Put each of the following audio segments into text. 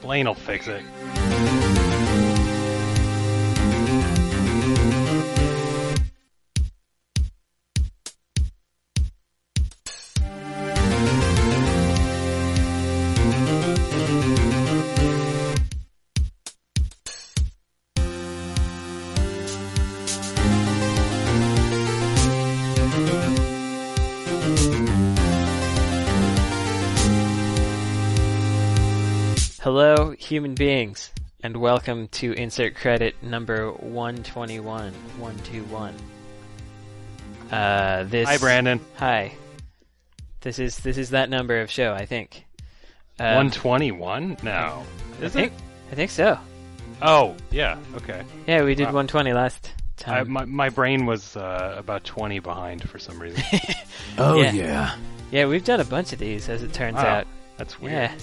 Blaine will fix it. Human beings, and welcome to insert credit number 121. 121. Uh, this. Hi, Brandon. Hi. This is this is that number of show, I think. Um, 121? No. I Is think it? I think so. Oh, yeah. Okay. Yeah, we did Wow. 120 last I, time. my my brain was uh, about 20 behind for some reason. Oh Yeah. yeah. yeah, we've done a bunch of these, as it turns Wow. out. That's weird. Yeah,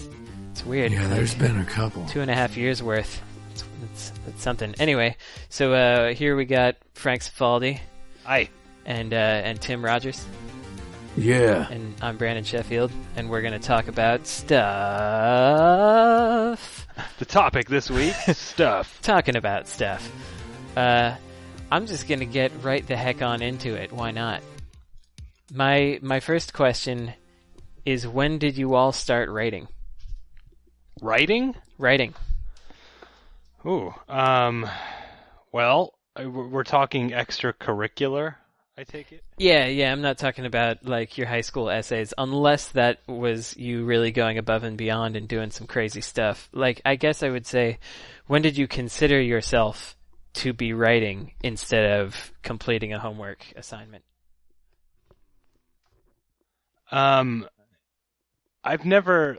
it's weird. Yeah, there's Like, been a couple. two and a half years worth. It's, it's, it's something. Anyway, so uh, here we got Frank Cifaldi Hi. and uh, and Tim Rogers. Yeah. and I'm Brandon Sheffield, and we're going to talk about stuff. The topic this week stuff. Talking about stuff. Uh, I'm just going to get right the heck on into it. Why not? My my first question is when did you all start writing? Writing? Writing. Ooh. Um. Well, we're talking extracurricular. I take it. Yeah, yeah, I'm not talking about like your high school essays unless that was you really going above and beyond and doing some crazy stuff. Like I guess I would say when did you consider yourself to be writing instead of completing a homework assignment? Um, I've never.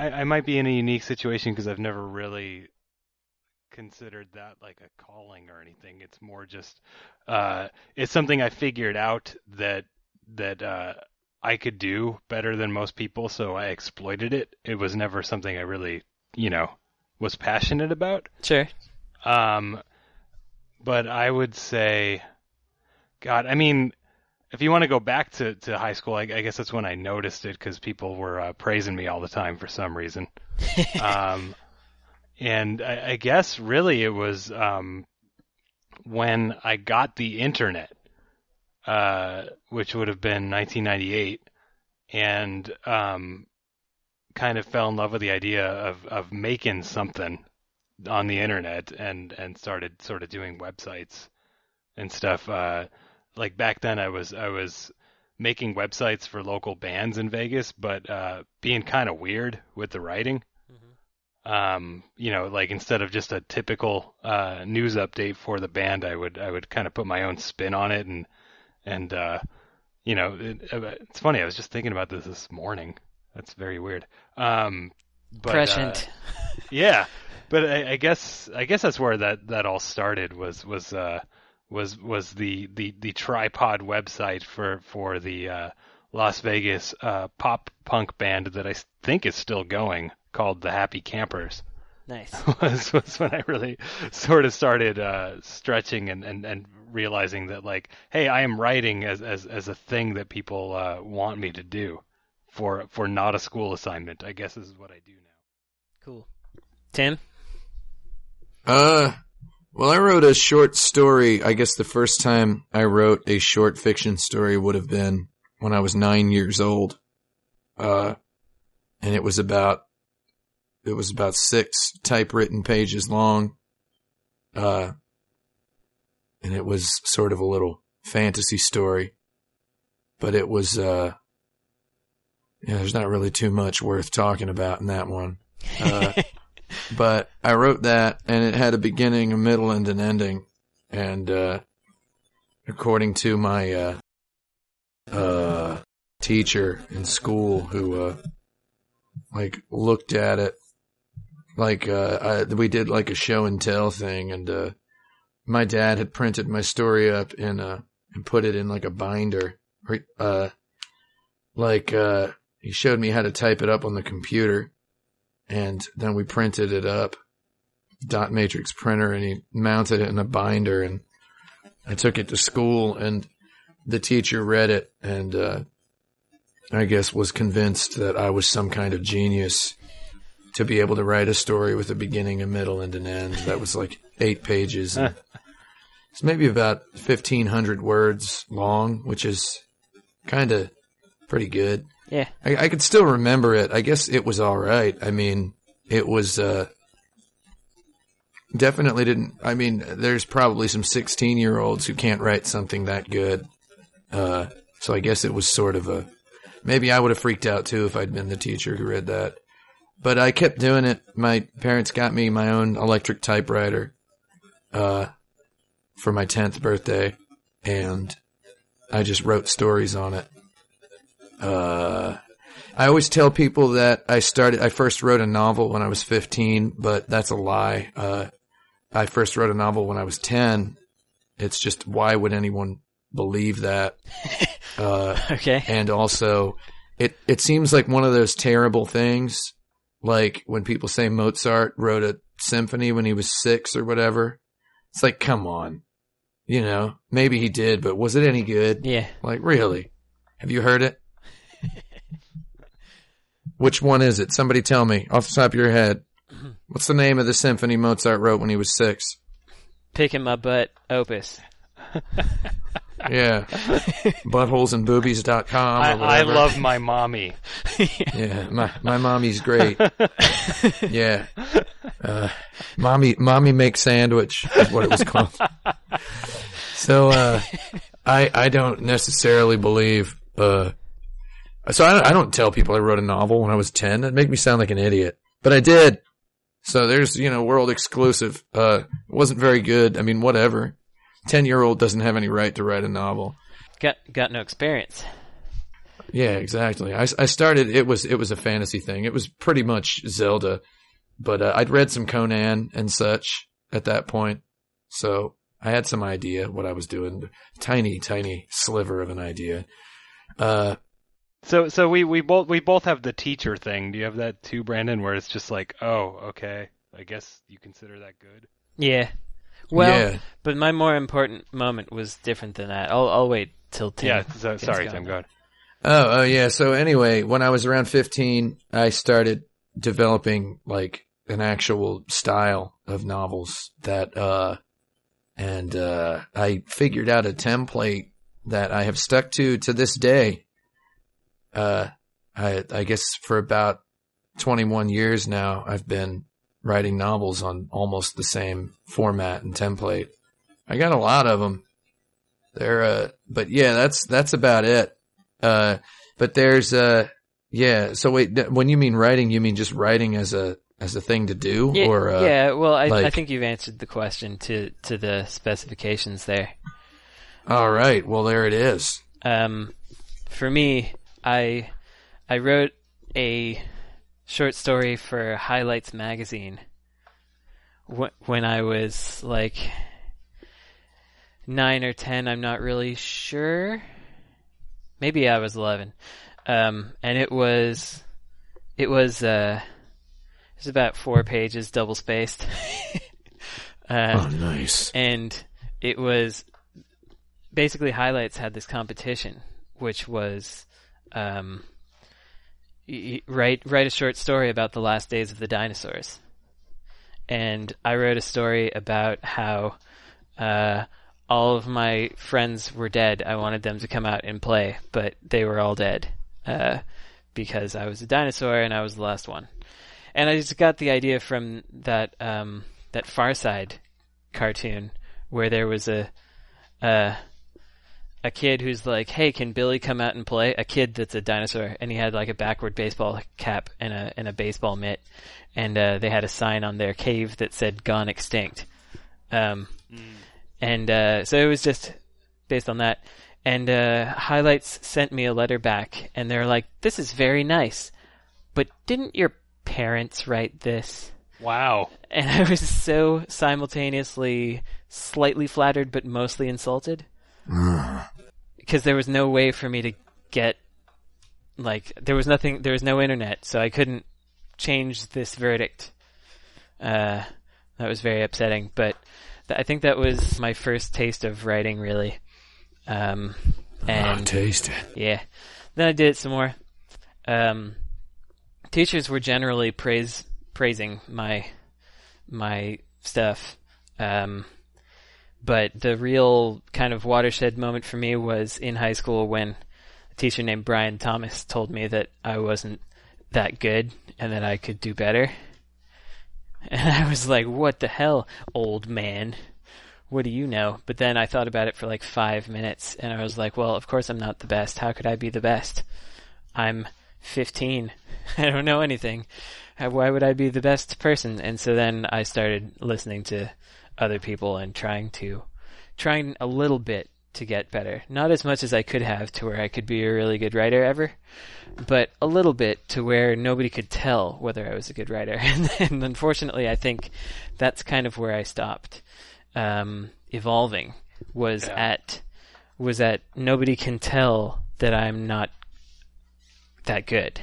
I, I might be in a unique situation because I've never really considered that like a calling or anything. It's more just. Uh, it's something I figured out that that uh, I could do better than most people, so I exploited it. It was never something I really, you know, was passionate about. Sure. Um, but I would say, God, I mean, if you want to go back to, to high school, I, I guess that's when I noticed it because people were uh, praising me all the time for some reason. um, and I, I guess really it was um, when I got the internet, uh, which would have been 1998, and um, kind of fell in love with the idea of, of making something on the internet and and started sort of doing websites and stuff uh like back then I was I was making websites for local bands in Vegas but uh being kind of weird with the writing. Um you know like instead of just a typical uh news update for the band I would I would kind of put my own spin on it and and uh you know it, it's funny I was just thinking about this this morning. That's very weird. Um but uh, Prescient. yeah, but I, I guess I guess that's where that, that all started was was uh, was was the, the, the tripod website for for the uh, Las Vegas uh, pop punk band that I think is still going called the Happy Campers nice. was was when I really sort of started uh, stretching and, and, and realizing that like hey I am writing as as, as a thing that people uh, want me to do for for not a school assignment I guess this is what I do now. Cool. Tim? Uh, well, I wrote a short story. I guess the first time I wrote a short fiction story would have been when I was nine years old. Uh, and it was about, it was about six typewritten pages long. Uh, and it was sort of a little fantasy story, but it was, uh, yeah, there's not really too much worth talking about in that one. Uh, but I wrote that and it had a beginning, a middle, and an ending. And, uh, according to my, uh, uh, teacher in school who, uh, like looked at it, like, uh, I, we did like a show and tell thing and, uh, my dad had printed my story up in, uh, and put it in like a binder, right? Uh, like, uh, he showed me how to type it up on the computer and then we printed it up dot matrix printer and he mounted it in a binder and I took it to school and the teacher read it and uh, I guess was convinced that I was some kind of genius to be able to write a story with a beginning, a middle, and an end. That was like eight pages. It's maybe about 1,500 words long, which is kind of pretty good. Yeah. I, I could still remember it. I guess it was all right. I mean, it was uh, definitely didn't. I mean, there's probably some 16 year olds who can't write something that good. Uh, so I guess it was sort of a. Maybe I would have freaked out too if I'd been the teacher who read that. But I kept doing it. My parents got me my own electric typewriter uh, for my 10th birthday, and I just wrote stories on it. Uh, I always tell people that I started, I first wrote a novel when I was 15, but that's a lie. Uh, I first wrote a novel when I was 10. It's just, why would anyone believe that? Uh, Okay. and also it, it seems like one of those terrible things, like when people say Mozart wrote a symphony when he was six or whatever. It's like, come on. You know, maybe he did, but was it any good? Yeah. Like, really? Have you heard it? Which one is it? Somebody tell me off the top of your head. What's the name of the symphony Mozart wrote when he was six? Picking my butt, Opus. Yeah. Buttholesandboobies.com or I, I love my mommy. Yeah, my my mommy's great. yeah, uh, mommy mommy makes sandwich is what it was called. so uh, I I don't necessarily believe. Uh, so I don't, I don't tell people I wrote a novel when I was ten. That'd make me sound like an idiot, but I did. So there's you know world exclusive. Uh, wasn't very good. I mean, whatever. Ten year old doesn't have any right to write a novel. Got got no experience. Yeah, exactly. I, I started. It was it was a fantasy thing. It was pretty much Zelda, but uh, I'd read some Conan and such at that point, so I had some idea what I was doing. Tiny, tiny sliver of an idea. Uh, So so we, we both we both have the teacher thing. Do you have that too, Brandon? Where it's just like, oh, okay, I guess you consider that good. Yeah. Well, yeah, but my more important moment was different than that. I'll I'll wait till Tim. yeah. So, Tim's sorry, gone. Tim. Go ahead. Oh, oh yeah. So anyway, when I was around 15, I started developing like an actual style of novels that, uh, and, uh, I figured out a template that I have stuck to to this day. Uh, I, I guess for about 21 years now, I've been writing novels on almost the same format and template. I got a lot of them. They're, uh, but yeah, that's, that's about it. Uh, but there's uh yeah. So wait, when you mean writing, you mean just writing as a as a thing to do, Yeah, or uh, yeah. Well, I I think you've answered the question to to the specifications there. All right. Well, there it is. Um, for me, I I wrote a short story for Highlights magazine when I was like nine or ten. I'm not really sure. Maybe I was eleven, um, and it was it was uh, it was about four pages, double spaced. uh, Oh, nice. and it was basically highlights had this competition which was um, write write a short story about the last days of the dinosaurs. And i wrote a story about how uh, all of my friends were dead. I wanted them to come out and play but they were all dead uh, because i was a dinosaur and i was the last one. And i just got the idea from that um, that far side cartoon where there was a uh, a kid who's like, "Hey, can Billy come out and play?" A kid that's a dinosaur, and he had like a backward baseball cap and a and a baseball mitt, and uh, they had a sign on their cave that said "Gone Extinct," um, and uh, so it was just based on that. And uh, highlights sent me a letter back, and they're like, "This is very nice, but didn't your parents write this?" Wow. and I was so simultaneously slightly flattered but mostly insulted because there was no way for me to get like there was nothing there was no internet so I couldn't change this verdict. Uh, that was very upsetting, but th- I think that was my first taste of writing really. Um, and taste it. yeah. Then I did it some more. Um, teachers were generally praise praising my my stuff. Um, but the real kind of watershed moment for me was in high school when a teacher named Brian Thomas told me that I wasn't that good and that I could do better. And I was like, what the hell, old man? What do you know? But then I thought about it for like five minutes and I was like, well, of course I'm not the best. How could I be the best? I'm 15. I don't know anything. Why would I be the best person? And so then I started listening to other people and trying to, trying a little bit to get better. Not as much as I could have to where I could be a really good writer ever, but a little bit to where nobody could tell whether I was a good writer. and, and unfortunately, I think that's kind of where I stopped um, evolving. Was Yeah. at was at nobody can tell that I'm not that good.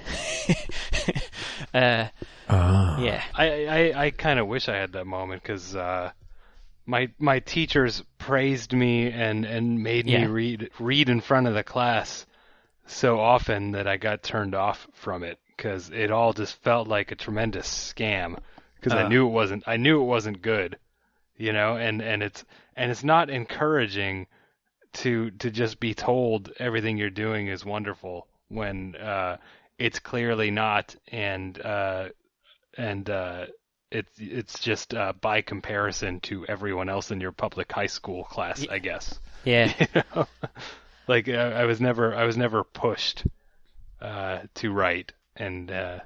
uh, Ah. yeah, I I, I kind of wish I had that moment because uh, my my teachers praised me and and made Yeah. me read read in front of the class so often that I got turned off from it because it all just felt like a tremendous scam because I Uh. knew it wasn't I knew it wasn't good, you know, and and it's and it's not encouraging to to just be told everything you're doing is wonderful when uh, it's clearly not and uh, and uh, it's it's just uh, by comparison to everyone else in your public high school class, I guess. yeah, You know? like uh, I was never I was never pushed uh, to write, and uh,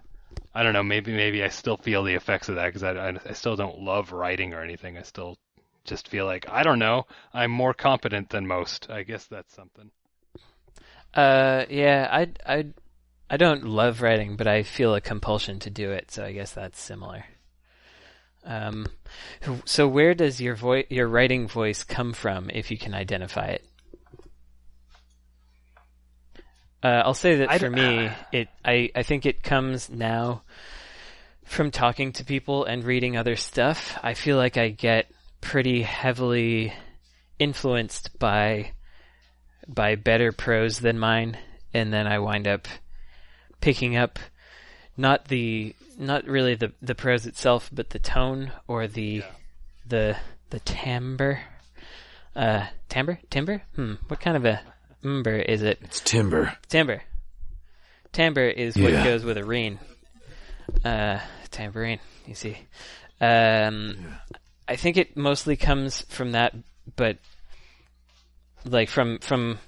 I don't know. Maybe maybe I still feel the effects of that because I, I I still don't love writing or anything. I still just feel like I don't know. I'm more competent than most. I guess that's something. uh, yeah. I I I don't love writing, but I feel a compulsion to do it. So I guess that's similar. Um, so where does your voice, your writing voice, come from, if you can identify it? Uh, I'll say that I for me, it I, I think it comes now from talking to people and reading other stuff. I feel like I get pretty heavily influenced by by better prose than mine, and then I wind up picking up not the not really the the prose itself, but the tone or the the the timbre. Uh, timbre, timbre. Hmm. What kind of a timbre is it? It's timber. Timbre. Timbre is what Yeah. goes with a reen. Uh, tambourine. You see. Um, I think it mostly comes from that, but like from from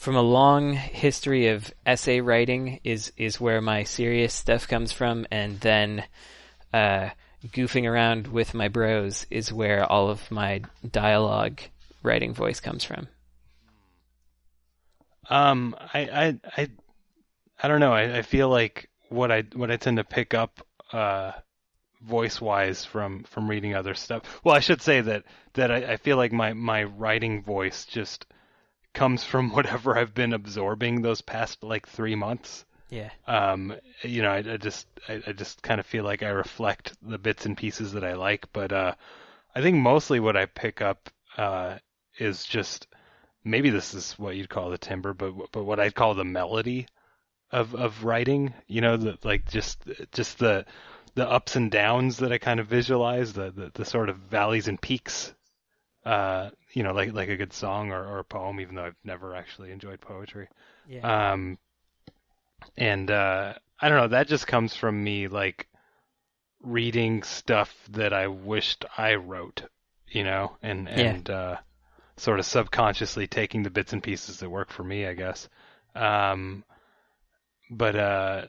from a long history of essay writing is is where my serious stuff comes from, and then uh, goofing around with my bros is where all of my dialogue writing voice comes from. Um, I, I, I, I don't know. I, I feel like what I what I tend to pick up, uh, voice wise from from reading other stuff. Well, I should say that that I, I feel like my my writing voice just comes from whatever I've been absorbing those past like three months. Yeah. Um, you know, I, I just I, I just kind of feel like I reflect the bits and pieces that I like, but uh, I think mostly what I pick up uh, is just maybe this is what you'd call the timber, but but what I'd call the melody of of writing. You know, the like just just the the ups and downs that I kind of visualize, the the, the sort of valleys and peaks. Uh, you know, like like a good song or, or a poem, even though I've never actually enjoyed poetry. Yeah. Um, and uh, I don't know. That just comes from me like reading stuff that I wished I wrote, you know, and Yeah. and uh, sort of subconsciously taking the bits and pieces that work for me, I guess. Um, but uh,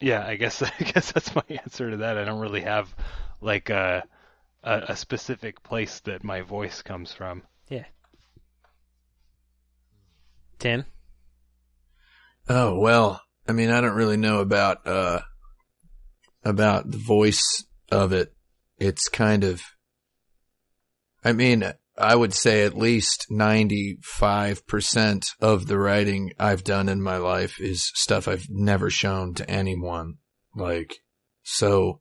yeah, I guess I guess that's my answer to that. I don't really have like a a, a specific place that my voice comes from. Yeah. Tim. Oh well, I mean, I don't really know about uh about the voice of it. It's kind of I mean, I would say at least 95% of the writing I've done in my life is stuff I've never shown to anyone. Like so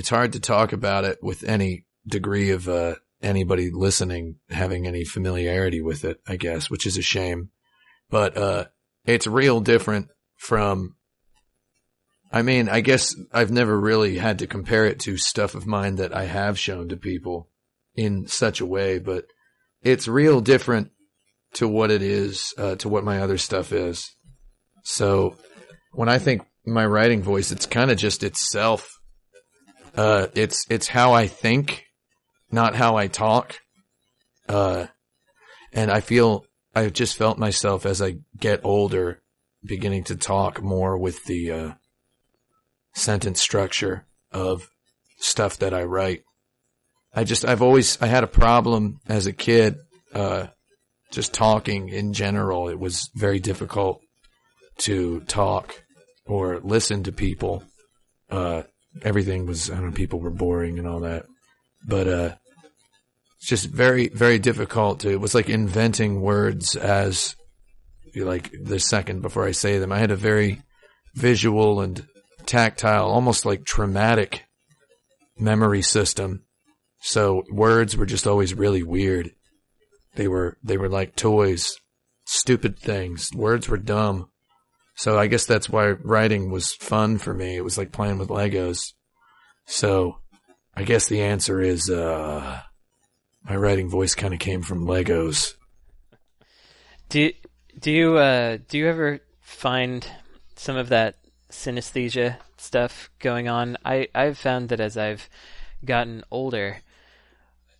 it's hard to talk about it with any degree of uh anybody listening having any familiarity with it, I guess, which is a shame. But uh it's real different from I mean, I guess I've never really had to compare it to stuff of mine that I have shown to people in such a way, but it's real different to what it is, uh, to what my other stuff is. So when I think my writing voice, it's kind of just itself. Uh, it's, it's how I think, not how I talk. Uh, and I feel, I've just felt myself as I get older beginning to talk more with the, uh, sentence structure of stuff that I write. I just, I've always, I had a problem as a kid, uh, just talking in general. It was very difficult to talk or listen to people. Uh, everything was, I don't know, people were boring and all that. But, uh, it's just very, very difficult to, it was like inventing words as, like, the second before I say them. I had a very visual and tactile, almost like traumatic memory system. So words were just always really weird. They were, they were like toys, stupid things. Words were dumb. So I guess that's why writing was fun for me. It was like playing with Legos. So I guess the answer is, uh, my writing voice kind of came from Legos. Do do you uh, do you ever find some of that synesthesia stuff going on? I I've found that as I've gotten older,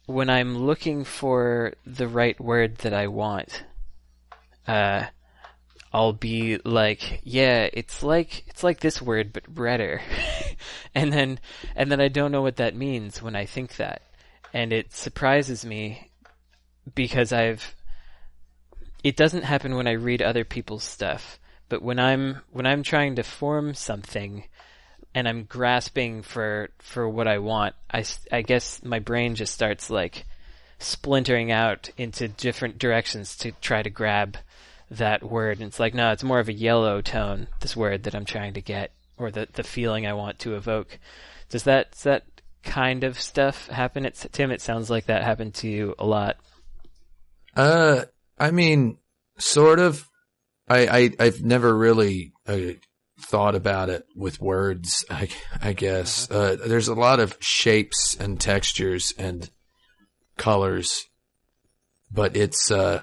when I'm looking for the right word that I want, uh, I'll be like, yeah, it's like it's like this word but redder, and then and then I don't know what that means when I think that, and it surprises me because I've it doesn't happen when I read other people's stuff, but when I'm when I'm trying to form something and I'm grasping for for what I want, I, I guess my brain just starts like splintering out into different directions to try to grab that word. And it's like, no, it's more of a yellow tone, this word that I'm trying to get, or the the feeling I want to evoke. Does that does that kind of stuff happen? It's, Tim, it sounds like that happened to you a lot. Uh, I mean, sort of. I, I have never really uh, thought about it with words. I, I guess uh, there's a lot of shapes and textures and colors, but it's uh,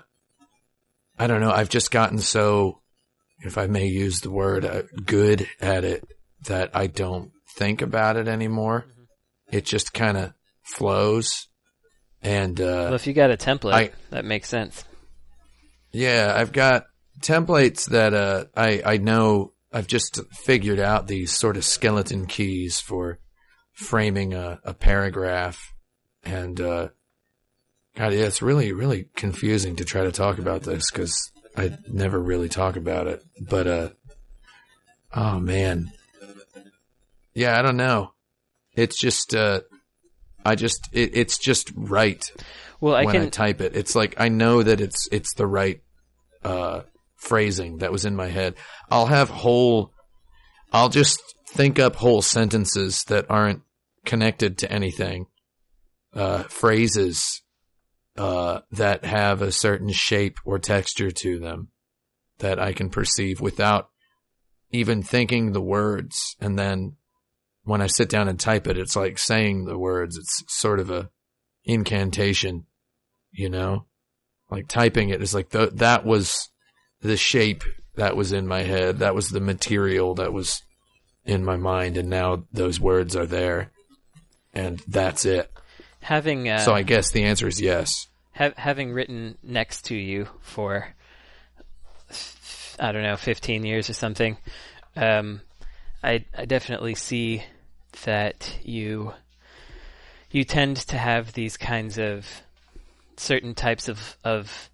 I don't know. I've just gotten so, if I may use the word, uh, good at it that I don't think about it anymore. It just kind of flows. And uh, Well, if you got a template, I- that makes sense. Yeah, I've got templates that uh, I I know I've just figured out these sort of skeleton keys for framing a, a paragraph, and uh, God, yeah, it's really really confusing to try to talk about this because I never really talk about it. But uh, oh man, yeah, I don't know. It's just uh, I just it, it's just right Well, I when can. I type it. It's like I know that it's it's the right uh, phrasing that was in my head. I'll have whole. I'll just think up whole sentences that aren't connected to anything. Uh, phrases uh, that have a certain shape or texture to them that I can perceive without even thinking the words. And then when I sit down and type it, it's like saying the words. It's sort of a incantation you know? Like typing it is like the, that was the shape that was in my head. That was the material that was in my mind. And now those words are there. And that's it having uh, so i guess the answer is yes. Ha- having written next to you for I don't know, 15 years or something, um, I I definitely see that you you tend to have these kinds of certain types of of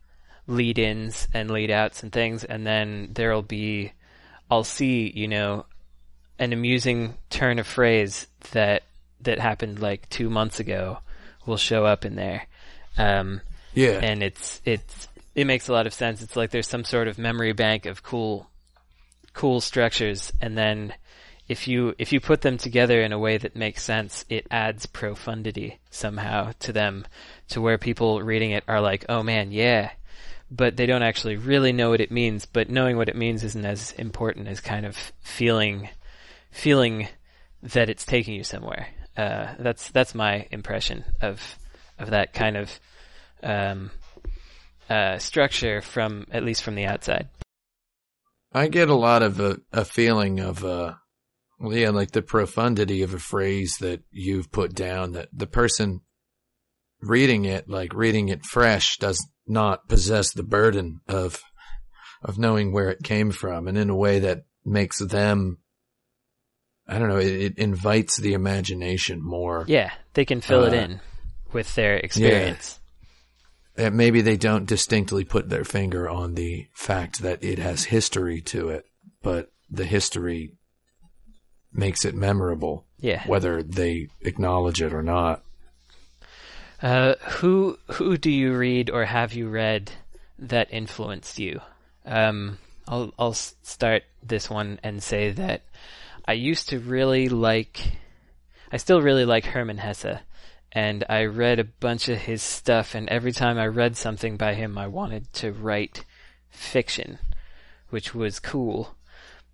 lead-ins and lead-outs and things, and then there'll be I'll see you know an amusing turn of phrase that that happened like two months ago will show up in there. Um, yeah and it's it's it makes a lot of sense. It's like there's some sort of memory bank of cool cool structures and then if you if you put them together in a way that makes sense, it adds profundity somehow to them to where people reading it are like, "Oh man, yeah." But they don't actually really know what it means, but knowing what it means isn't as important as kind of feeling feeling that it's taking you somewhere. Uh, that's that's my impression of of that kind of um, uh, structure from at least from the outside. I get a lot of a, a feeling of, uh, well, yeah, like the profundity of a phrase that you've put down that the person reading it, like reading it fresh, does not possess the burden of, of knowing where it came from and in a way that makes them, I don't know, it, it invites the imagination more. Yeah, they can fill it Uh, in with their experience. And maybe they don't distinctly put their finger on the fact that it has history to it, but the history makes it memorable, Yeah. whether they acknowledge it or not. Uh, who who do you read or have you read that influenced you? Um, I'll I'll start this one and say that I used to really like, I still really like Hermann Hesse, and I read a bunch of his stuff. And every time I read something by him, I wanted to write fiction, which was cool.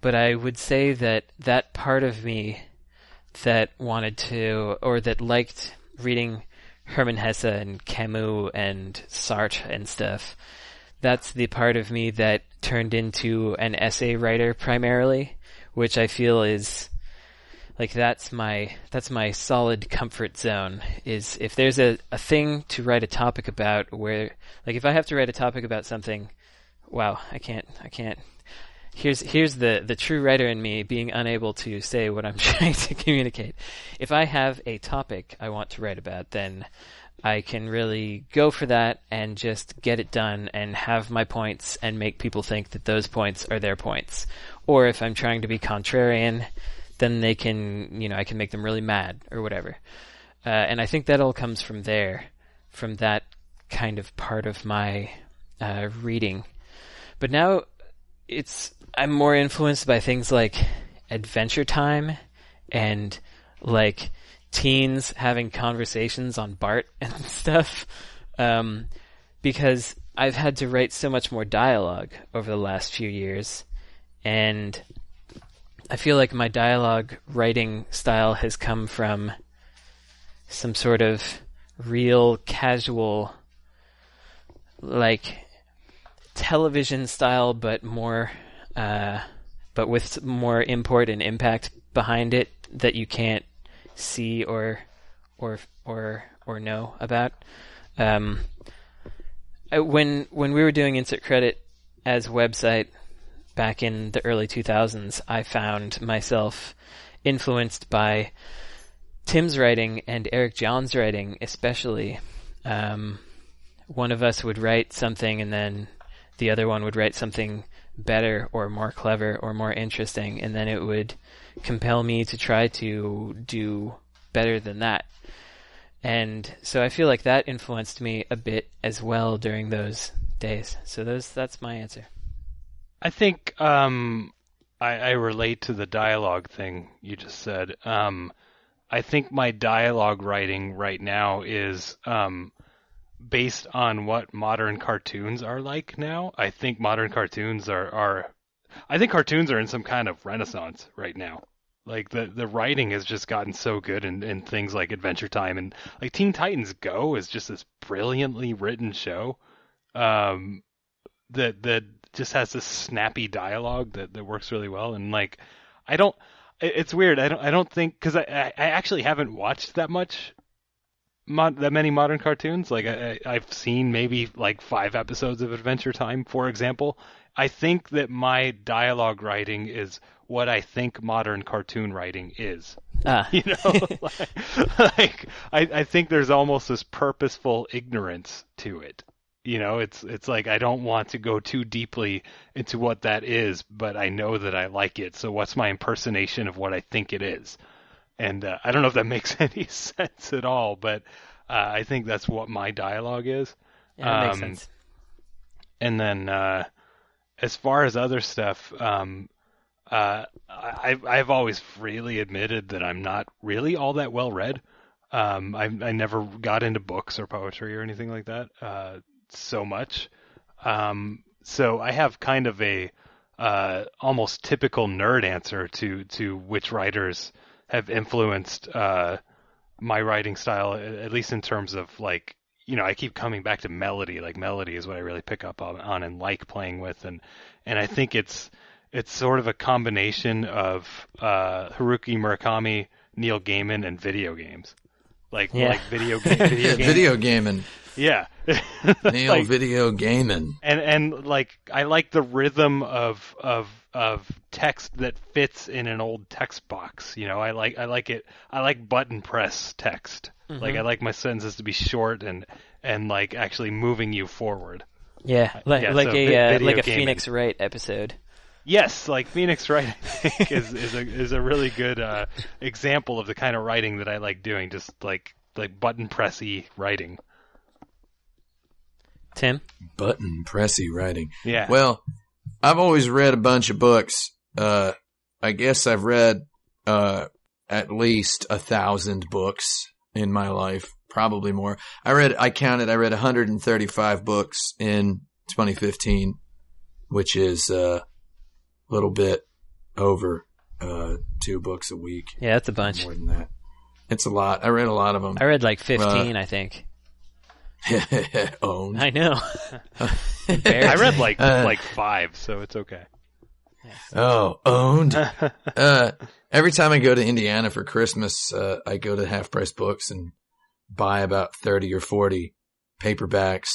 But I would say that that part of me that wanted to, or that liked reading Hermann Hesse and Camus and Sartre and stuff. That's the part of me that turned into an essay writer primarily, which I feel is like that's my that's my solid comfort zone is if there's a, a thing to write a topic about where like if I have to write a topic about something wow, I can't I can't here's here's the the true writer in me being unable to say what I'm trying to communicate. If I have a topic I want to write about, then I can really go for that and just get it done and have my points and make people think that those points are their points. Or if I'm trying to be contrarian, then they can, you know, I can make them really mad or whatever. Uh, and I think that all comes from there, from that kind of part of my uh, reading. But now it's I'm more influenced by things like Adventure Time and like teens having conversations on BART and stuff. Um, because I've had to write so much more dialogue over the last few years, and I feel like my dialogue writing style has come from some sort of real casual, like television style, but more, uh, but with more import and impact behind it that you can't see or or or or know about. Um, when when we were doing insert credit as website back in the early 2000s, I found myself influenced by Tim's writing and Eric-Jon's writing, especially. Um, one of us would write something, and then the other one would write something better or more clever or more interesting, and then it would compel me to try to do better than that. And so I feel like that influenced me a bit as well during those days. So those that's my answer. I think um, I, I relate to the dialogue thing you just said. Um, I think my dialogue writing right now is um, based on what modern cartoons are like now. I think modern cartoons are, are I think cartoons are in some kind of renaissance right now. Like the the writing has just gotten so good in, in things like Adventure Time and like Teen Titans Go is just this brilliantly written show. Um, that that just has this snappy dialogue that, that works really well. And like I don't it's weird. I don't I don't think because I, I actually haven't watched that much mod, that many modern cartoons. Like I, I I've seen maybe like five episodes of Adventure Time for example. I think that my dialogue writing is what I think modern cartoon writing is. Ah, you know? Like, like I, I think there's almost this purposeful ignorance to it you know it's it's like i don't want to go too deeply into what that is but i know that i like it so what's my impersonation of what i think it is and uh, i don't know if that makes any sense at all but uh, i think that's what my dialogue is yeah, that makes um, sense. and then uh, as far as other stuff, um, uh, I, I've always freely admitted that I'm not really all that well read. Um, I, I never got into books or poetry or anything like that uh, so much. Um, so I have kind of a uh, almost typical nerd answer to to which writers have influenced uh, my writing style, at least in terms of like you know I keep coming back to melody. Like melody is what I really pick up on, on and like playing with, and and I think it's it's sort of a combination of uh, Haruki Murakami, Neil Gaiman, and video games. Like Yeah. like video game video games. video gaming. Yeah. Neil Like- video gaming. and and like I like the rhythm of of of text that fits in an old text box. You know, I like I like it. I like button press text. Like I like my sentences to be short and and like actually moving you forward. Yeah, like yeah, like so a vi- uh, video like a gaming. Phoenix Wright episode. Yes, like Phoenix Wright I think is is a is a really good uh, example of the kind of writing that I like doing. Just like like button pressy writing. Tim, Button pressy writing. Yeah. Well, I've always read a bunch of books. Uh, I guess I've read uh, at least a thousand books in my life, probably more. I read, I counted, I read 135 books in 2015, which is uh, a little bit over uh, two books a week. yeah, that's a bunch. More than that. It's a lot. I read a lot of them. I read like fifteen, I think. Owned. I know. I read like Uh, like five, so it's okay. Oh, owned. uh, every time I go to Indiana for Christmas, uh, I go to Half Price Books and buy about 30 or 40 paperbacks.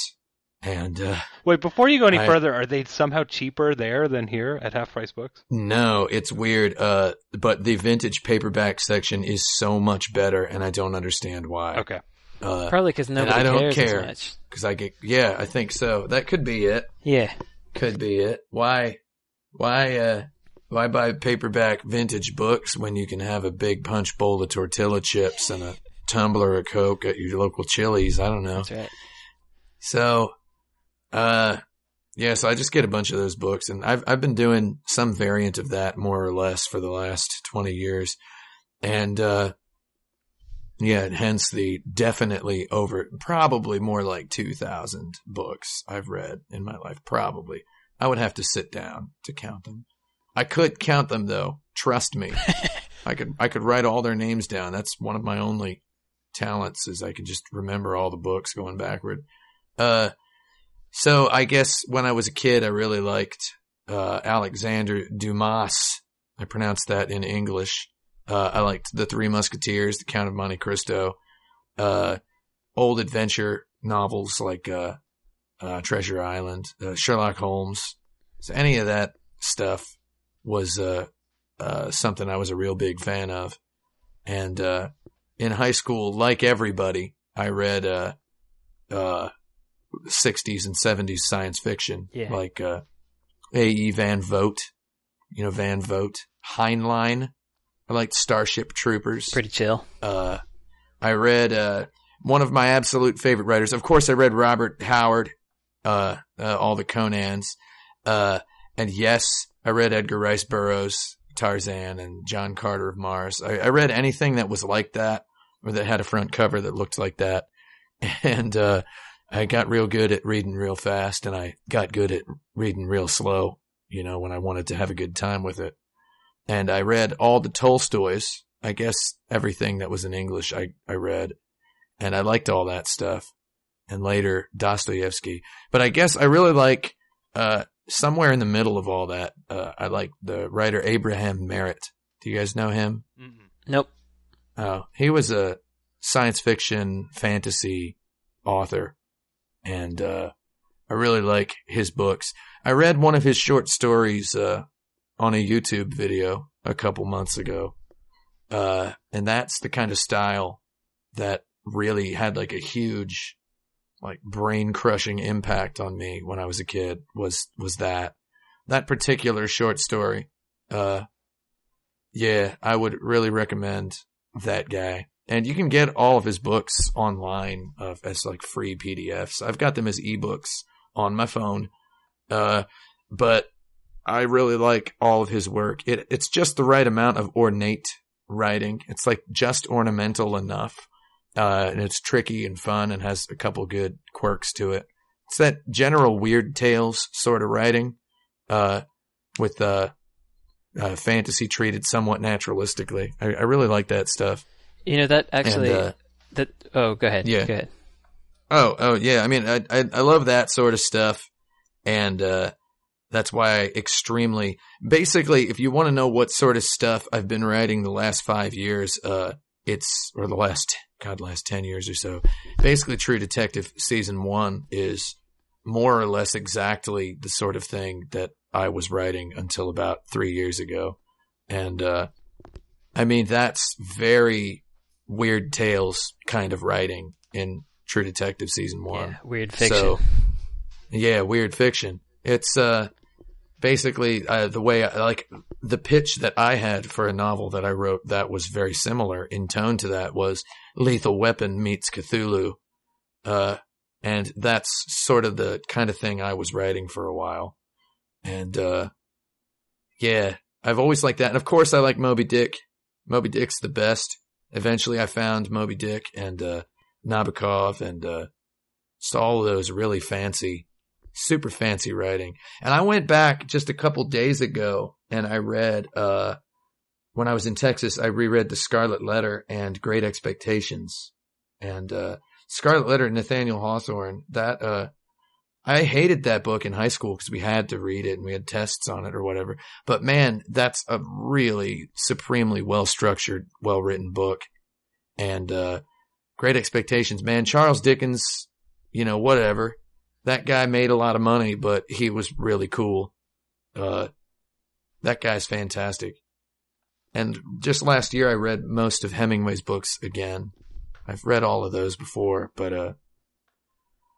And, uh, Wait, before you go any I- further, are they somehow cheaper there than here at Half Price Books? no, it's weird. Uh, but the vintage paperback section is so much better and I don't understand why. Okay. Uh, Probably because nobody I don't cares care. as much. cause I get, yeah, I think so. That could be it. Yeah, Could be it. Why, why, uh, why buy paperback vintage books when you can have a big punch bowl of tortilla chips and a tumbler of Coke at your local Chili's? I don't know. that's right. So, uh, yeah, so I just get a bunch of those books and I've, I've been doing some variant of that more or less for the last 20 years. And, uh, yeah, hence the definitely over, probably more like 2,000 books I've read in my life. Probably. I would have to sit down to count them. I could count them though. Trust me. I could, I could write all their names down. That's one of my only talents is I can just remember all the books going backward. Uh, so I guess when I was a kid, I really liked, uh, Alexander Dumas. I pronounced that in English. Uh, I liked The Three Musketeers, The Count of Monte Cristo, uh, old adventure novels like, uh, uh, Treasure Island, uh, Sherlock Holmes. So any of that stuff was, uh, uh, something I was a real big fan of. And, uh, in high school, like everybody, I read, uh, uh, 60s and 70s science fiction, Yeah. like, uh, A.E. Van Vogt, you know, Van Vogt, Heinlein. I liked Starship Troopers. Pretty chill. Uh, I read, uh, one of my absolute favorite writers. Of course, I read Robert Howard, uh, uh all the Conans. Uh, and yes, I read Edgar Rice Burroughs, Tarzan, and John Carter of Mars. I, I read anything that was like that or that had a front cover that looked like that. And, uh, I got real good at reading real fast and I got good at reading real slow, you know, when I wanted to have a good time with it. And I read all the Tolstoys. I guess everything that was in English I, I read. And I liked all that stuff. And later Dostoevsky. But I guess I really like, uh, somewhere in the middle of all that, uh, I like the writer Abraham Merritt. Do you guys know him? Nope. Oh, he was a science fiction fantasy author. And, uh, I really like his books. I read one of his short stories, uh, on a YouTube video a couple months ago. Uh, and that's the kind of style that really had like a huge, like brain crushing impact on me when I was a kid was, was that, that particular short story. Uh, yeah, I would really recommend that guy. And you can get all of his books online uh, as like free PDFs. I've got them as ebooks on my phone. Uh, but I really like all of his work. It, it's just the right amount of ornate writing. It's like just ornamental enough. Uh, and it's tricky and fun and has a couple good quirks to it. It's that general weird tales sort of writing. Uh, with uh, uh, fantasy treated somewhat naturalistically. I, I really like that stuff. You know that actually. And, uh, that oh, go ahead. Yeah. Go ahead. Oh, oh yeah. I mean, I, I, I love that sort of stuff. And, uh, that's why I extremely, basically, if you want to know what sort of stuff I've been writing the last five years, uh, it's, or the last, God, last 10 years or so, basically True Detective season one is more or less exactly the sort of thing that I was writing until about three years ago. And, uh, I mean, that's very weird tales kind of writing in True Detective season one. Yeah, weird fiction. So, yeah, weird fiction. It's uh, basically uh, the way like the pitch that I had for a novel that I wrote that was very similar in tone to that was Lethal Weapon meets Cthulhu, uh, and that's sort of the kind of thing I was writing for a while, and uh, yeah, I've always liked that, and of course I like Moby Dick. Moby Dick's the best. Eventually, I found Moby Dick and uh, Nabokov and uh, just all those really fancy, super fancy writing. And I went back just a couple days ago and I read, uh, when I was in Texas, I reread The Scarlet Letter and Great Expectations. And, uh, Scarlet Letter, Nathaniel Hawthorne, that, uh, I hated that book in high school because we had to read it and we had tests on it or whatever. But man, that's a really supremely well structured, well written book. And, uh, Great Expectations, man, Charles Dickens, you know, whatever. That guy made a lot of money, but he was really cool. Uh, that guy's fantastic. And just last year, I read most of Hemingway's books again. I've read all of those before, but, uh,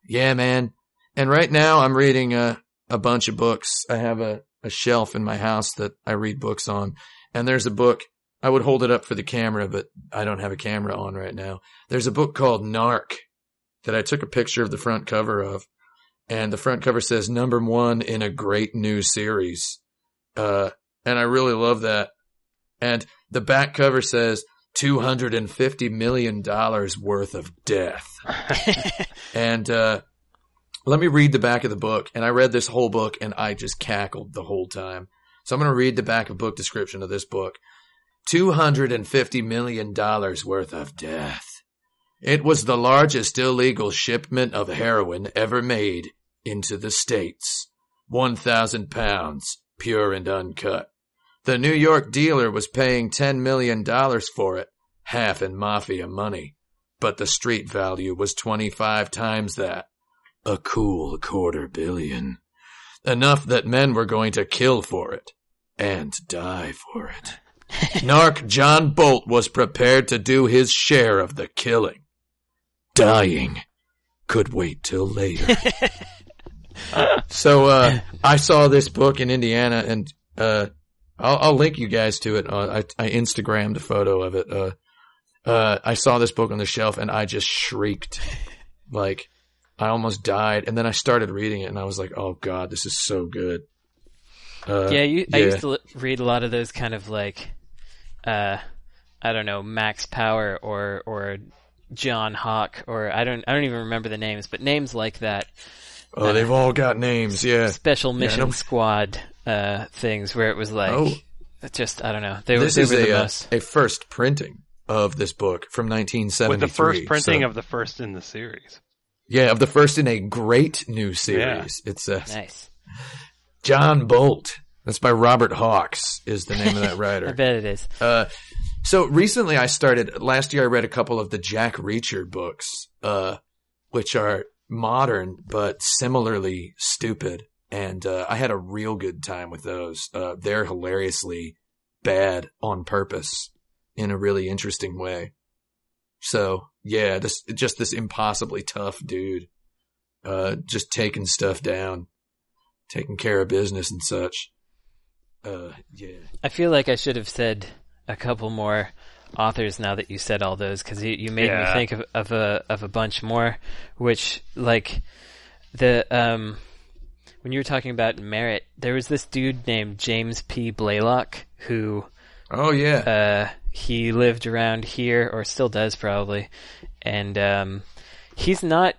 yeah, man. And right now I'm reading a, a bunch of books. I have a, a shelf in my house that I read books on. And there's a book. I would hold it up for the camera, but I don't have a camera on right now. There's a book called Narc that I took a picture of the front cover of. And the front cover says number one in a great new series. Uh, and I really love that. And the back cover says $250 million worth of death. and, uh, let me read the back of the book. And I read this whole book and I just cackled the whole time. So I'm going to read the back of book description of this book. $250 million worth of death. It was the largest illegal shipment of heroin ever made into the States. 1,000 pounds, pure and uncut. The New York dealer was paying $10 million for it, half in mafia money. But the street value was 25 times that. A cool quarter billion. Enough that men were going to kill for it. And die for it. Narc John Bolt was prepared to do his share of the killing. Dying could wait till later. so uh, I saw this book in Indiana, and uh, I'll, I'll, link you guys to it. Uh, I, I, Instagrammed a photo of it. Uh, uh, I saw this book on the shelf, and I just shrieked, like I almost died. And then I started reading it, and I was like, "Oh God, this is so good." Uh, yeah, you, I used to read a lot of those kind of like, I don't know, Max Power or or John Hawk or I don't I don't even remember the names, but names like that. Oh, uh, they've all got names, yeah. Special mission yeah, squad uh, things where it was like oh. just I don't know. They, this they is were the a, most... a first printing of this book from 1973. With the first printing so. of the first in the series. Yeah, of the first in a great new series. Yeah. It's a nice. John Bolt. That's by Robert Hawkes is the name of that writer. I bet it is. Uh, so recently I started, last year I read a couple of the Jack Reacher books, uh, which are modern, but similarly stupid. And, uh, I had a real good time with those. Uh, they're hilariously bad on purpose in a really interesting way. So yeah, this, just this impossibly tough dude, uh, just taking stuff down, taking care of business and such. Uh, yeah. I feel like I should have said a couple more authors now that you said all those because you, you made yeah. me think of, of a of a bunch more, which like the um when you were talking about merit, there was this dude named James P. Blaylock who oh yeah uh he lived around here or still does probably and um he's not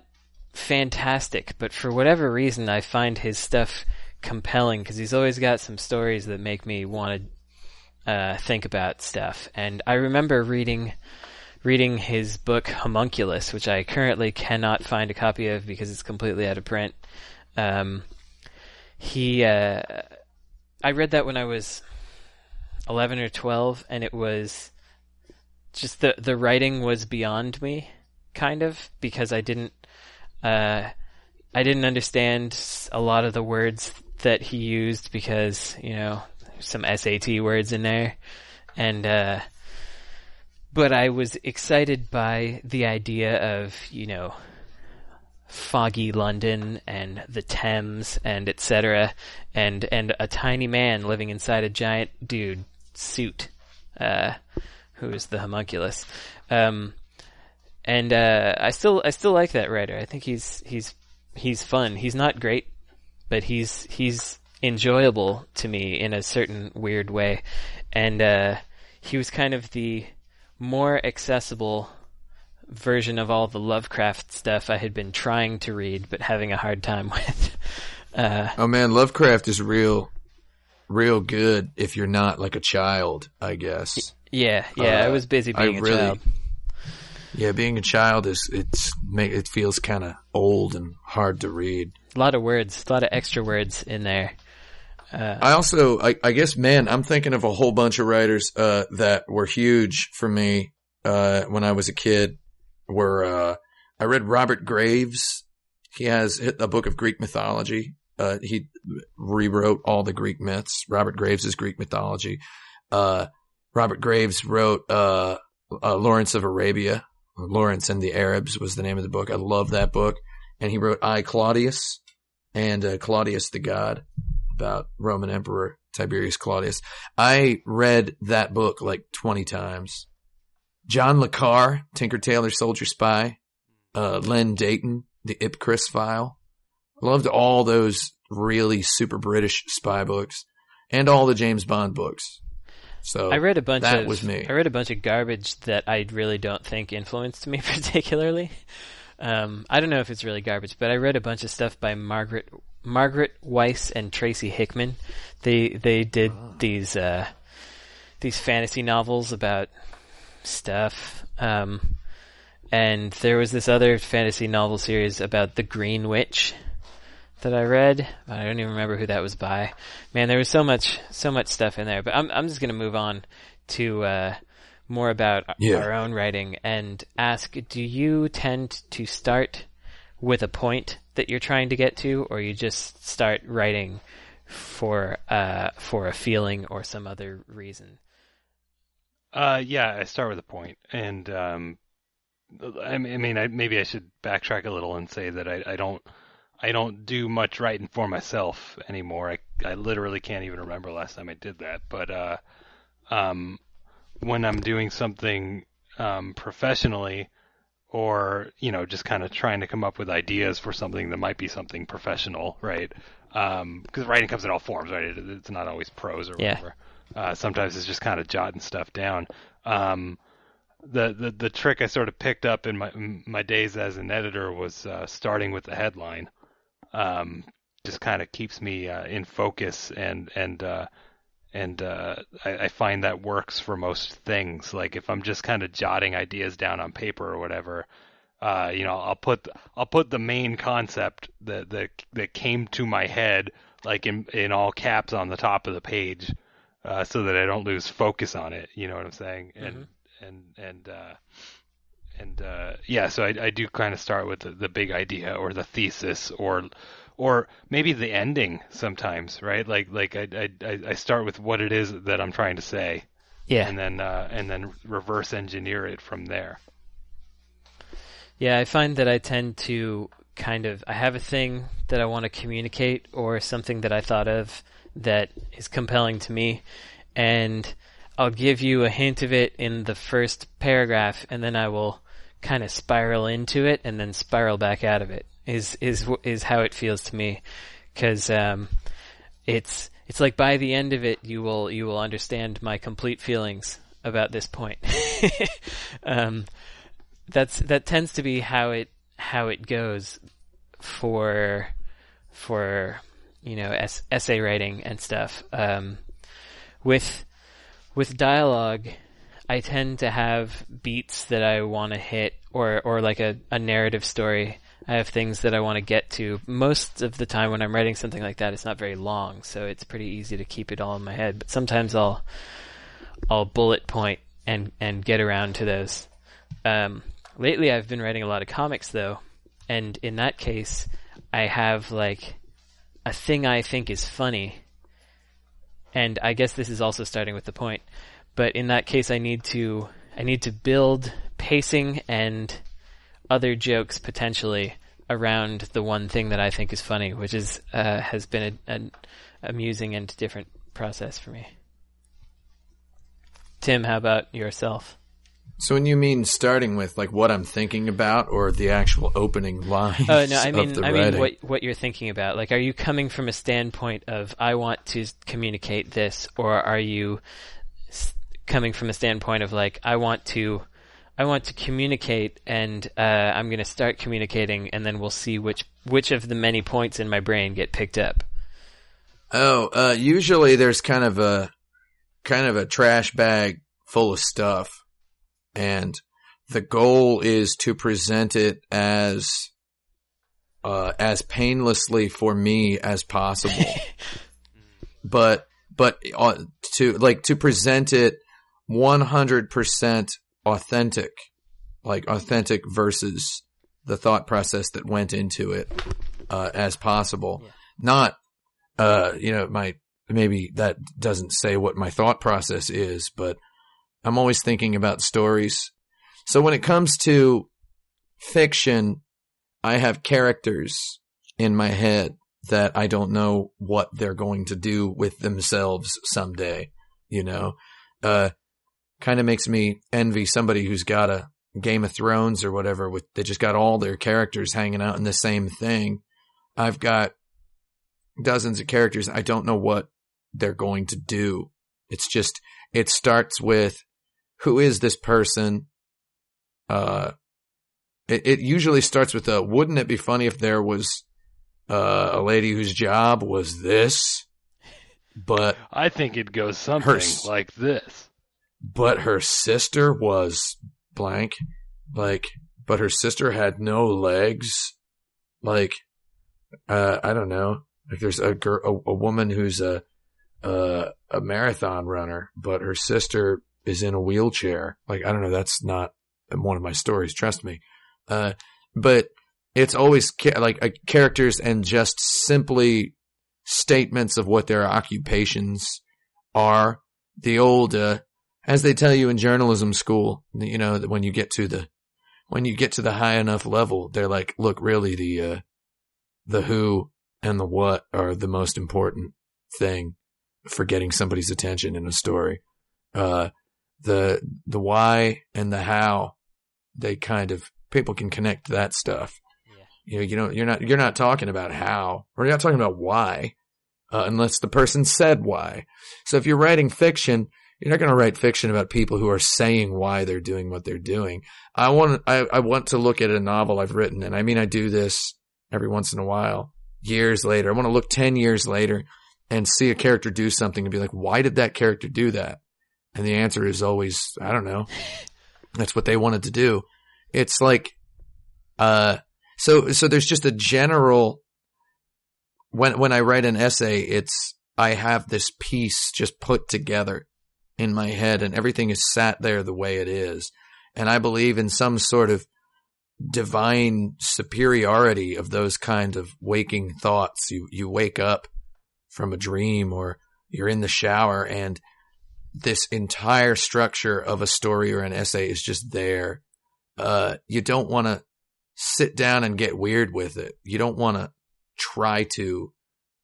fantastic but for whatever reason I find his stuff compelling because he's always got some stories that make me want to uh, think about stuff. And I remember reading reading his book Homunculus, which I currently cannot find a copy of because it's completely out of print. Um, he, uh, I read that when I was eleven or twelve, and it was just the the writing was beyond me, kind of because I didn't. Uh, I didn't understand a lot of the words that he used because, you know, some SAT words in there. And, uh, but I was excited by the idea of, you know, foggy London and the Thames and etc. and and a tiny man living inside a giant dude suit, uh, who is the homunculus. Um, and uh, I still I still like that writer. I think he's he's he's fun. He's not great, but he's he's enjoyable to me in a certain weird way. And uh, he was kind of the more accessible version of all the Lovecraft stuff I had been trying to read but having a hard time with. Uh, oh man, Lovecraft is real, real good if you're not like a child, I guess. Yeah, yeah, uh, I was busy being I a really, child. Yeah, being a child is it's it feels kind of old and hard to read. A lot of words, a lot of extra words in there. Uh, I also, I, I, guess, man, I'm thinking of a whole bunch of writers uh, that were huge for me uh, when I was a kid. Were uh, I read Robert Graves? He has a book of Greek mythology. Uh, he rewrote all the Greek myths. Robert Graves is Greek mythology. Uh, Robert Graves wrote Lawrence of Arabia, Lawrence and the Arabs was the name of the book. I love that book. And he wrote I Claudius and Claudius the God about Roman Emperor Tiberius Claudius. I read that book like 20 times. John Le Carre, Tinker Tailor Soldier Spy, uh, Len Deighton, The Ipcress File. Loved all those really super British spy books and all the James Bond books. So I read a bunch that of was me. I read a bunch of garbage that I really don't think influenced me particularly. Um, I don't know if it's really garbage, but I read a bunch of stuff by Margaret Margaret Weis and Tracy Hickman. They they did oh. these uh, these fantasy novels about stuff. Um, and there was this other fantasy novel series about the Green Witch that I read. I don't even remember who that was by. Man, there was so much, so much stuff in there. But I'm, I'm just going to move on to uh, more about yeah. our own writing and ask: Do you tend to start with a point that you're trying to get to, or you just start writing for uh, for a feeling or some other reason? Uh, yeah, I start with a point, and um, I mean, I, maybe I should backtrack a little and say that I, I don't I don't do much writing for myself anymore. I I literally can't even remember last time I did that. But uh, um, when I'm doing something um, professionally, or you know, just kind of trying to come up with ideas for something that might be something professional, right? Because um, writing comes in all forms, right? It, it's not always prose or whatever. Uh, sometimes it's just kind of jotting stuff down. Um, the, the the trick I sort of picked up in my my days as an editor was uh, starting with the headline um, just kind of keeps me uh, in focus and and uh, and uh, I, I, find that works for most things. Like if I'm just kind of jotting ideas down on paper or whatever, uh, you know, I'll put I'll put the main concept that that that came to my head like in in all caps on the top of the page, uh, so that I don't lose focus on it. You know what I'm saying? Mm-hmm. And and and uh, and uh, yeah, so I, I do kind of start with the, the, big idea or the thesis or or maybe the ending sometimes, right? Like like I, I I start with what it is that I'm trying to say, yeah, and then uh, and then reverse engineer it from there. Yeah, I find that I tend to kind of I have a thing that I want to communicate or something that I thought of that is compelling to me, and I'll give you a hint of it in the first paragraph, and then I will kind of spiral into it and then spiral back out of it. Is is is how it feels to me, because um, it's it's like by the end of it, you will you will understand my complete feelings about this point. um, that's that tends to be how it how it goes for for you know, es- essay writing and stuff. Um, with with dialogue, I tend to have beats that I want to hit, or or like a, a narrative story. I have things that I want to get to. Most of the time, when I'm writing something like that, it's not very long, so it's pretty easy to keep it all in my head. But sometimes I'll I'll bullet point and and get around to those. Um, lately, I've been writing a lot of comics though, and in that case, I have like a thing I think is funny, and I guess this is also starting with the point. But in that case, I need to I need to build pacing and other jokes potentially around the one thing that I think is funny, which is uh, has been a, an amusing and different process for me. Tim, how about yourself? So when you mean starting with like what I'm thinking about or the actual opening lines? Oh no, I mean I mean what what you're thinking about. Like, are you coming from a standpoint of I want to communicate this, or are you coming from a standpoint of like I want to I want to communicate, and uh, I'm going to start communicating, and then we'll see which which of the many points in my brain get picked up. Oh, uh, usually there's kind of a kind of a trash bag full of stuff, and the goal is to present it as uh, as painlessly for me as possible. but but uh, to like to present it 100% authentic, like authentic versus the thought process that went into it uh, as possible. Yeah. Not uh, you know, my maybe that doesn't say what my thought process is, but I'm always thinking about stories. So when it comes to fiction, I have characters in my head that I don't know what they're going to do with themselves someday, you know. Uh kind of makes me envy somebody who's got a Game of Thrones or whatever with they just got all their characters hanging out in the same thing. I've got dozens of characters. I don't know what they're going to do. It's just it starts with who is this person? Uh it, it usually starts with a wouldn't it be funny if there was uh, a lady whose job was this but I think it goes something Her like this. But her sister was blank. Like but her sister had no legs. Like uh i don't know. Like there's a girl a, a woman who's a uh, a marathon runner but her sister is in a wheelchair. Like i don't know. That's not one of my stories trust me. Uh but it's always ca- like uh, characters and just simply statements of what their occupations are. The old uh as they tell you in journalism school, you know, when you get to the, when you get to the high enough level, they're like, look, really the, uh, the who and the what are the most important thing for getting somebody's attention in a story. Uh, the, the why and the how, they kind of, people can connect that stuff. Yeah. You know, you know, you're not, you're not talking about how, or you're not talking about why, uh, unless the person said why. So if you're writing fiction, you're not going to write fiction about people who are saying why they're doing what they're doing. I want I, I want to look at a novel I've written, and I mean I do this every once in a while. Years later, I want to look ten years later and see a character do something and be like, why did that character do that? And the answer is always, I don't know. That's what they wanted to do. It's like, uh, so so there's just a general. When when I write an essay, it's I have this piece just put together in my head and everything is sat there the way it is. And I believe in some sort of divine superiority of those kind of waking thoughts. You, you wake up from a dream or you're in the shower and this entire structure of a story or an essay is just there. Uh, you don't want to sit down and get weird with it. You don't want to try to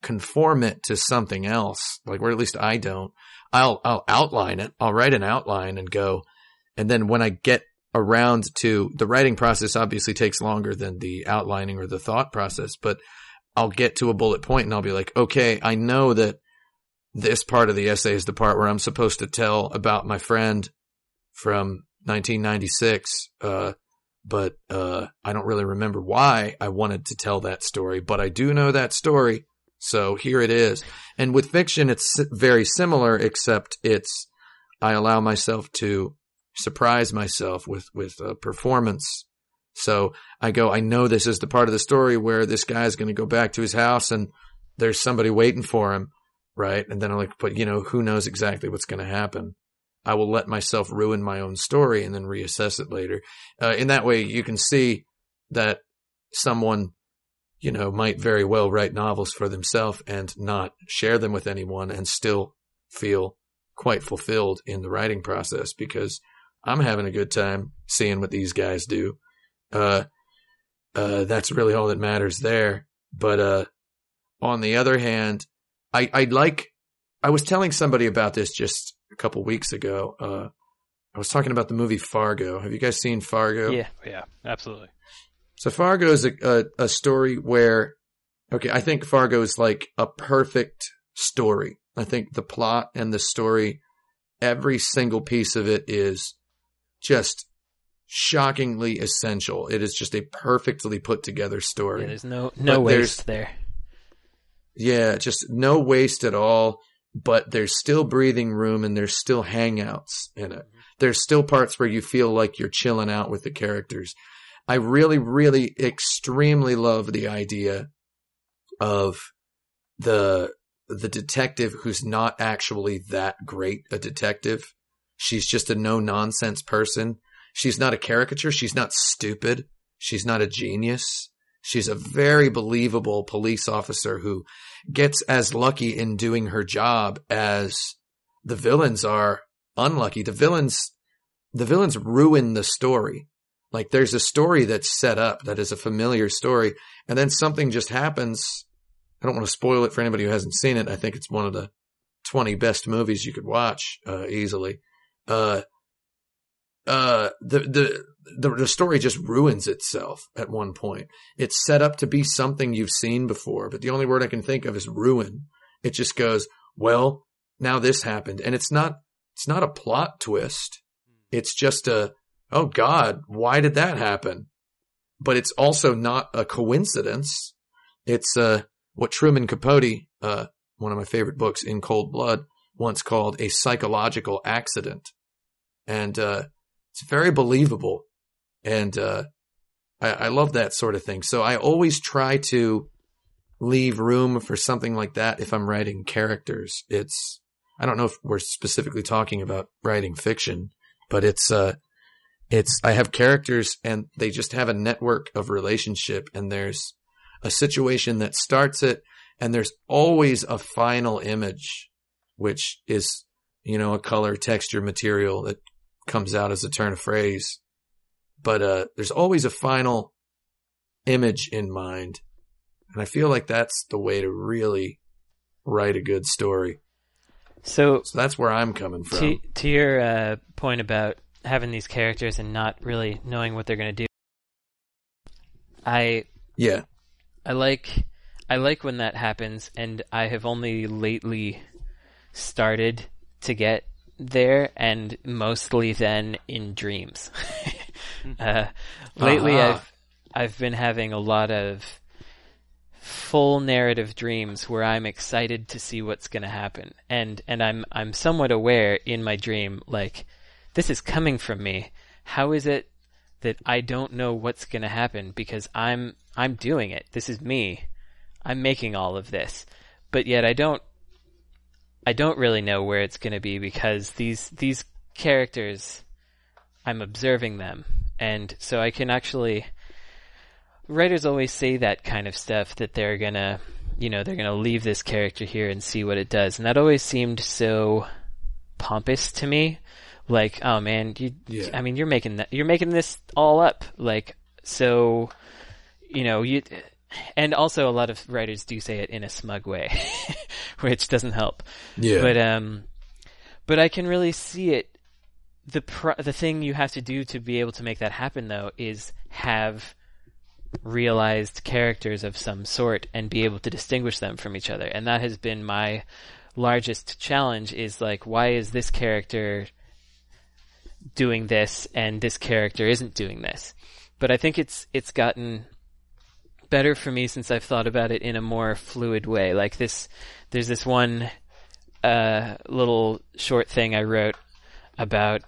conform it to something else. Like, or at least I don't. I'll, I'll outline it. I'll write an outline and go. And then when I get around to the writing process, obviously takes longer than the outlining or the thought process, but I'll get to a bullet point and I'll be like, okay, I know that this part of the essay is the part where I'm supposed to tell about my friend from 1996. Uh, but, uh, I don't really remember why I wanted to tell that story, but I do know that story. So here it is. And with fiction, it's very similar, except it's, I allow myself to surprise myself with, with a performance. So I go, I know this is the part of the story where this guy's going to go back to his house and there's somebody waiting for him. Right. And then I'm like, but you know, who knows exactly what's going to happen? I will let myself ruin my own story and then reassess it later. Uh, in that way, you can see that someone, you know, might very well write novels for themselves and not share them with anyone and still feel quite fulfilled in the writing process because I'm having a good time seeing what these guys do. Uh, uh, that's really all that matters there. But, uh, on the other hand, I, I like, I was telling somebody about this just a couple weeks ago. Uh, I was talking about the movie Fargo. Have you guys seen Fargo? Yeah. Yeah, absolutely. So Fargo is a, a, a story where, okay, I think Fargo is like a perfect story. I think the plot and the story, every single piece of it is just shockingly essential. It is just a perfectly put together story. Yeah, there's no no But waste there. Yeah, just no waste at all, but there's still breathing room and there's still hangouts in it. Mm-hmm. There's still parts where you feel like you're chilling out with the characters. I really, really extremely love the idea of the the detective who's not actually that great a detective. She's just a no nonsense person. She's not a caricature. She's not stupid. She's not a genius. She's a very believable police officer who gets as lucky in doing her job as the villains are unlucky. The villains, the villains ruin the story. Like there's a story that's set up that is a familiar story and then something just happens. I don't want to spoil it for anybody who hasn't seen it. I think it's one of the 20 best movies you could watch, uh, easily. Uh, uh, the, the, the, the story just ruins itself at one point. It's set up to be something you've seen before, but the only word I can think of is ruin. It just goes, well, now this happened. And it's not, it's not a plot twist. It's just a, oh God, why did that happen? But it's also not a coincidence. It's, uh, what Truman Capote, uh, one of my favorite books in cold blood once called a psychological accident. And, uh, it's very believable. And, uh, I, I love that sort of thing. So I always try to leave room for something like that if I'm writing characters. It's, I don't know if we're specifically talking about writing fiction, but it's, uh, it's, I have characters and they just have a network of relationship and there's a situation that starts it and there's always a final image, which is, you know, a color texture material that comes out as a turn of phrase. But, uh, there's always a final image in mind. And I feel like that's the way to really write a good story. So So that's where I'm coming from. to to your uh, point about having these characters and not really knowing what they're going to do, I yeah. I like I like when that happens, and I have only lately started to get there, and mostly then in dreams. uh, lately, Uh-huh. I've I've been having a lot of full narrative dreams where I'm excited to see what's going to happen, and and I'm I'm somewhat aware in my dream like this is coming from me. How is it that I don't know what's going to happen because I'm I'm doing it. This is me. I'm making all of this. But yet I don't I don't really know where it's going to be because these these characters I'm observing them and so I can actually writers always say that kind of stuff that they're going to you know they're going to leave this character here and see what it does and that always seemed so pompous to me like oh man you Yeah. I mean you're making that you're making this all up like so you know you and also a lot of writers do say it in a smug way which doesn't help Yeah. but um but I can really see it the pr- the thing you have to do to be able to make that happen though is have realized characters of some sort and be able to distinguish them from each other and that has been my largest challenge is like why is this character doing this and this character isn't doing this but i think it's it's gotten better for me since I've thought about it in a more fluid way. Like this, there's this one uh, little short thing I wrote about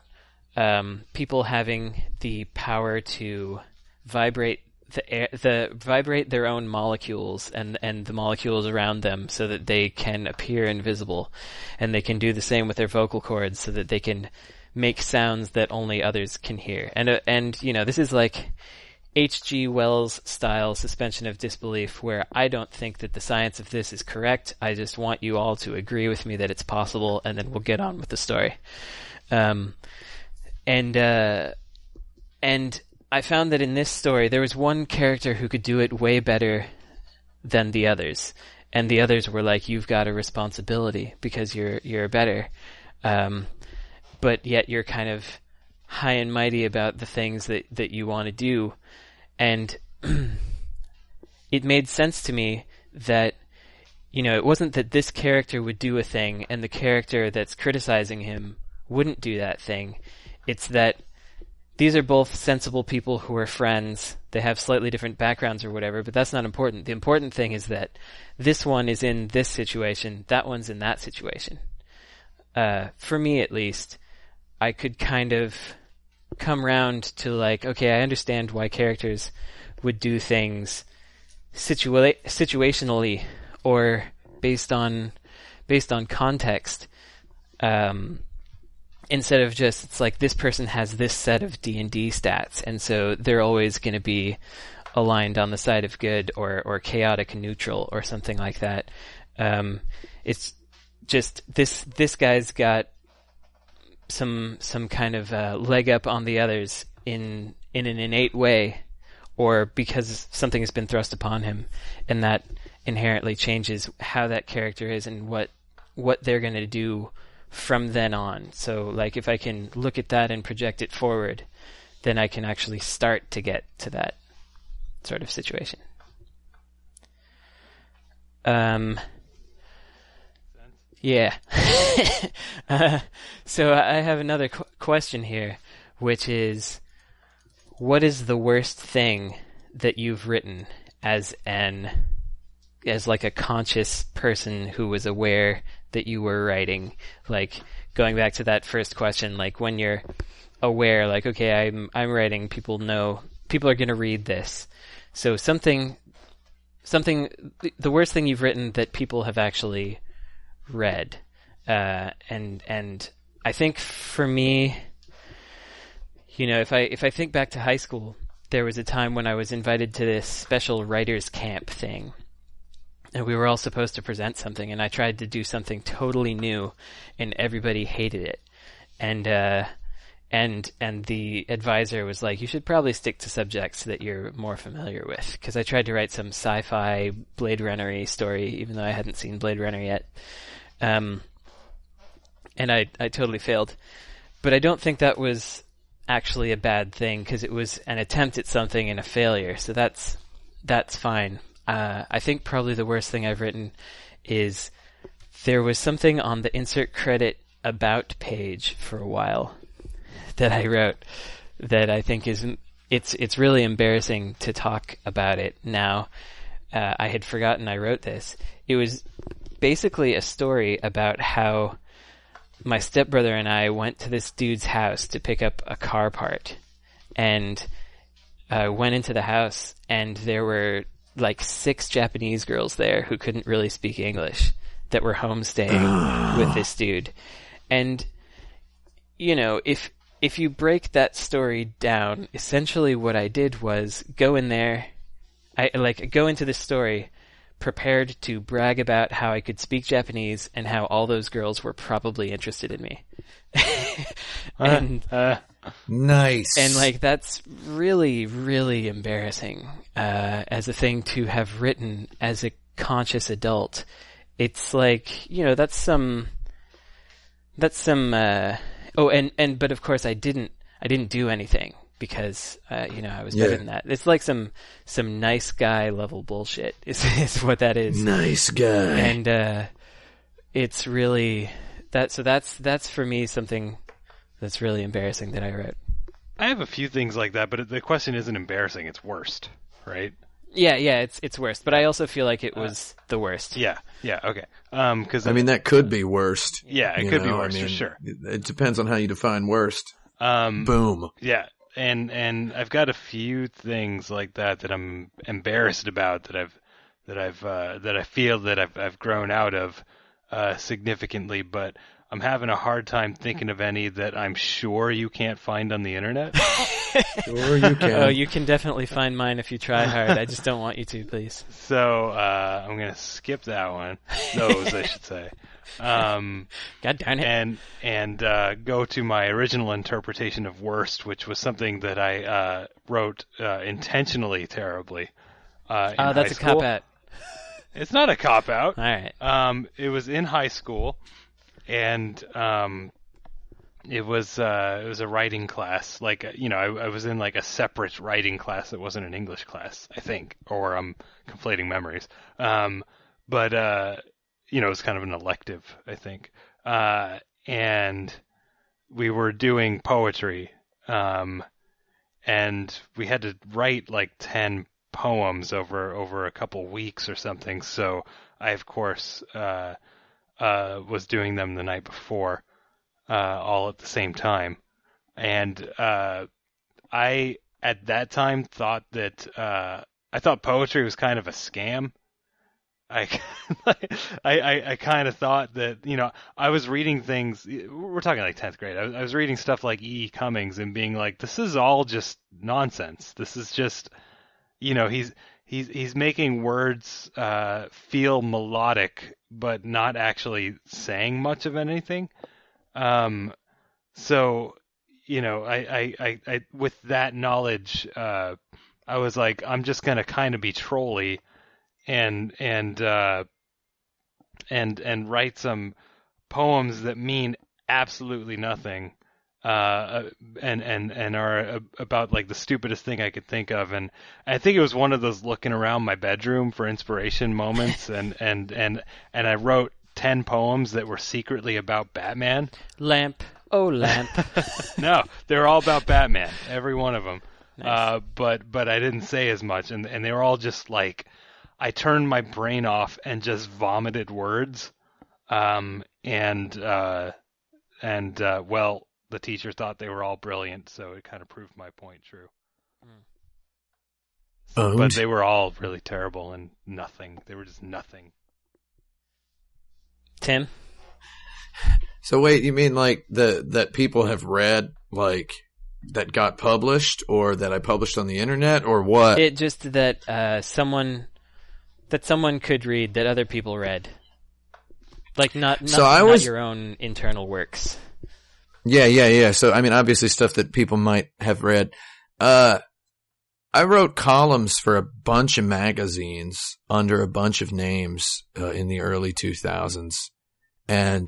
um, people having the power to vibrate the air, the vibrate their own molecules and and the molecules around them so that they can appear invisible, and they can do the same with their vocal cords so that they can make sounds that only others can hear. And uh, and you know this is like H.G. Wells style suspension of disbelief where I don't think that the science of this is correct. I just want you all to agree with me that it's possible, and then we'll get on with the story. Um, and uh, and I found that in this story there was one character who could do it way better than the others, and the others were like, "You've got a responsibility because you're you're better," um, but yet you're kind of high and mighty about the things that that you want to do, and it made sense to me that you know, it wasn't that this character would do a thing and the character that's criticizing him wouldn't do that thing. It's that these are both sensible people who are friends. They have slightly different backgrounds or whatever, but that's not important. The important thing is that this one is in this situation, that one's in that situation. Uh, for me at least, I could kind of come round to like, okay, I understand why characters would do things situa- situationally or based on based on context. Um, instead of just it's like this person has this set of D and D stats, and so they're always going to be aligned on the side of good or or chaotic neutral or something like that. Um, it's just this this guy's got some some kind of uh, leg up on the others in in an innate way, or because something has been thrust upon him, and that inherently changes how that character is and what what they're going to do from then on. So, like, if I can look at that and project it forward, then I can actually start to get to that sort of situation. Um, yeah. uh, so I have another qu- question here, which is, what is the worst thing that you've written as an as like a conscious person who was aware that you were writing like going back to that first question like when you're aware like okay I'm I'm writing people know people are going to read this so something something the worst thing you've written that people have actually read uh, and and I think for me you know if I if I think back to high school there was a time when I was invited to this special writers camp thing and we were all supposed to present something and I tried to do something totally new and everybody hated it. And uh and and the advisor was like you should probably stick to subjects that you're more familiar with because I tried to write some sci-fi Blade Runner story even though I hadn't seen Blade Runner yet. Um and I I totally failed. But I don't think that was actually a bad thing because it was an attempt at something and a failure. So that's that's fine. Uh, I think probably the worst thing I've written is there was something on the insert credit about page for a while that I wrote that I think is it's it's really embarrassing to talk about it now. Uh, I had forgotten I wrote this. It was basically a story about how my stepbrother and I went to this dude's house to pick up a car part, and uh, went into the house, and there were like six Japanese girls there who couldn't really speak English that were homestaying with this dude. And you know, if if you break that story down, essentially what I did was go in there I like go into this story prepared to brag about how I could speak Japanese and how all those girls were probably interested in me. and uh, Nice. and like that's really really embarrassing uh, as a thing to have written as a conscious adult. It's like you know that's some that's some uh, oh and and but of course I didn't I didn't do anything because uh, you know I was better Yeah. than that. It's like some some nice guy level bullshit is is what that is nice guy. and uh, it's really that. So that's that's for me something that's really embarrassing that I wrote. I have a few things like that, but the question isn't embarrassing; it's worst, right? Yeah, yeah, it's it's worst, but I also feel like it was the worst. Yeah, yeah, okay. Um, because I mean, that could be worst. yeah, it you could be worst I worse for sure. It, it depends on how you define worst. Um, Boom. Yeah, and and I've got a few things like that that I'm embarrassed about that I've that I've uh, that I feel that I've I've grown out of uh, significantly, but I'm having a hard time thinking of any that I'm sure you can't find on the internet. Sure, you can. Oh, you can definitely find mine if you try hard. I just don't want you to, please. so uh, I'm gonna skip that one. Those I should say. Um, God darn it. and and uh, go to my original interpretation of worst, which was something that I uh, wrote uh, intentionally terribly. Uh, in Oh, that's high a cop out. It's not a cop out. All right. Um, it was in high school, and um, it was uh, it was a writing class. Like uh, you know, I, I was in like a separate writing class that wasn't an English class, I think, or I'm conflating memories. Um, but uh, you know, it was kind of an elective, I think. Uh, and we were doing poetry, um, and we had to write like ten poems over over a couple weeks or something. So I, of course, uh, uh, was doing them the night before, uh, all at the same time, and uh, I at that time thought that uh, I thought poetry was kind of a scam. I, I, I, I kind of thought that you know I was reading things. We're talking like tenth grade. I was, I was reading stuff like E. E. Cummings and being like, this is all just nonsense. This is just, you know, he's he's he's making words uh, feel melodic, but not actually saying much of anything. Um, so you know, I, I, I, I with that knowledge, uh, I was like, I'm just gonna kind of be trolly and and uh, and and write some poems that mean absolutely nothing uh, and and and are about like the stupidest thing I could think of and I think it was one of those looking around my bedroom for inspiration moments and and and and I wrote 10 poems that were secretly about Batman Lamp. Oh, lamp. no, they're all about Batman, every one of them. Nice. Uh, but but I didn't say as much, and and they were all just like I turned my brain off and just vomited words, um, and uh, and uh, well, the teacher thought they were all brilliant, so it kind of proved my point true. Owned. But they were all really terrible and nothing. They were just nothing. Tim. So wait, you mean like the that people have read like that got published or that I published on the internet or what? It just that uh, someone that someone could read that other people read. Like not not, So I not was- your own internal works. Yeah, yeah, yeah. So I mean obviously stuff that people might have read. Uh I wrote columns for a bunch of magazines under a bunch of names uh, in the early 2000s. And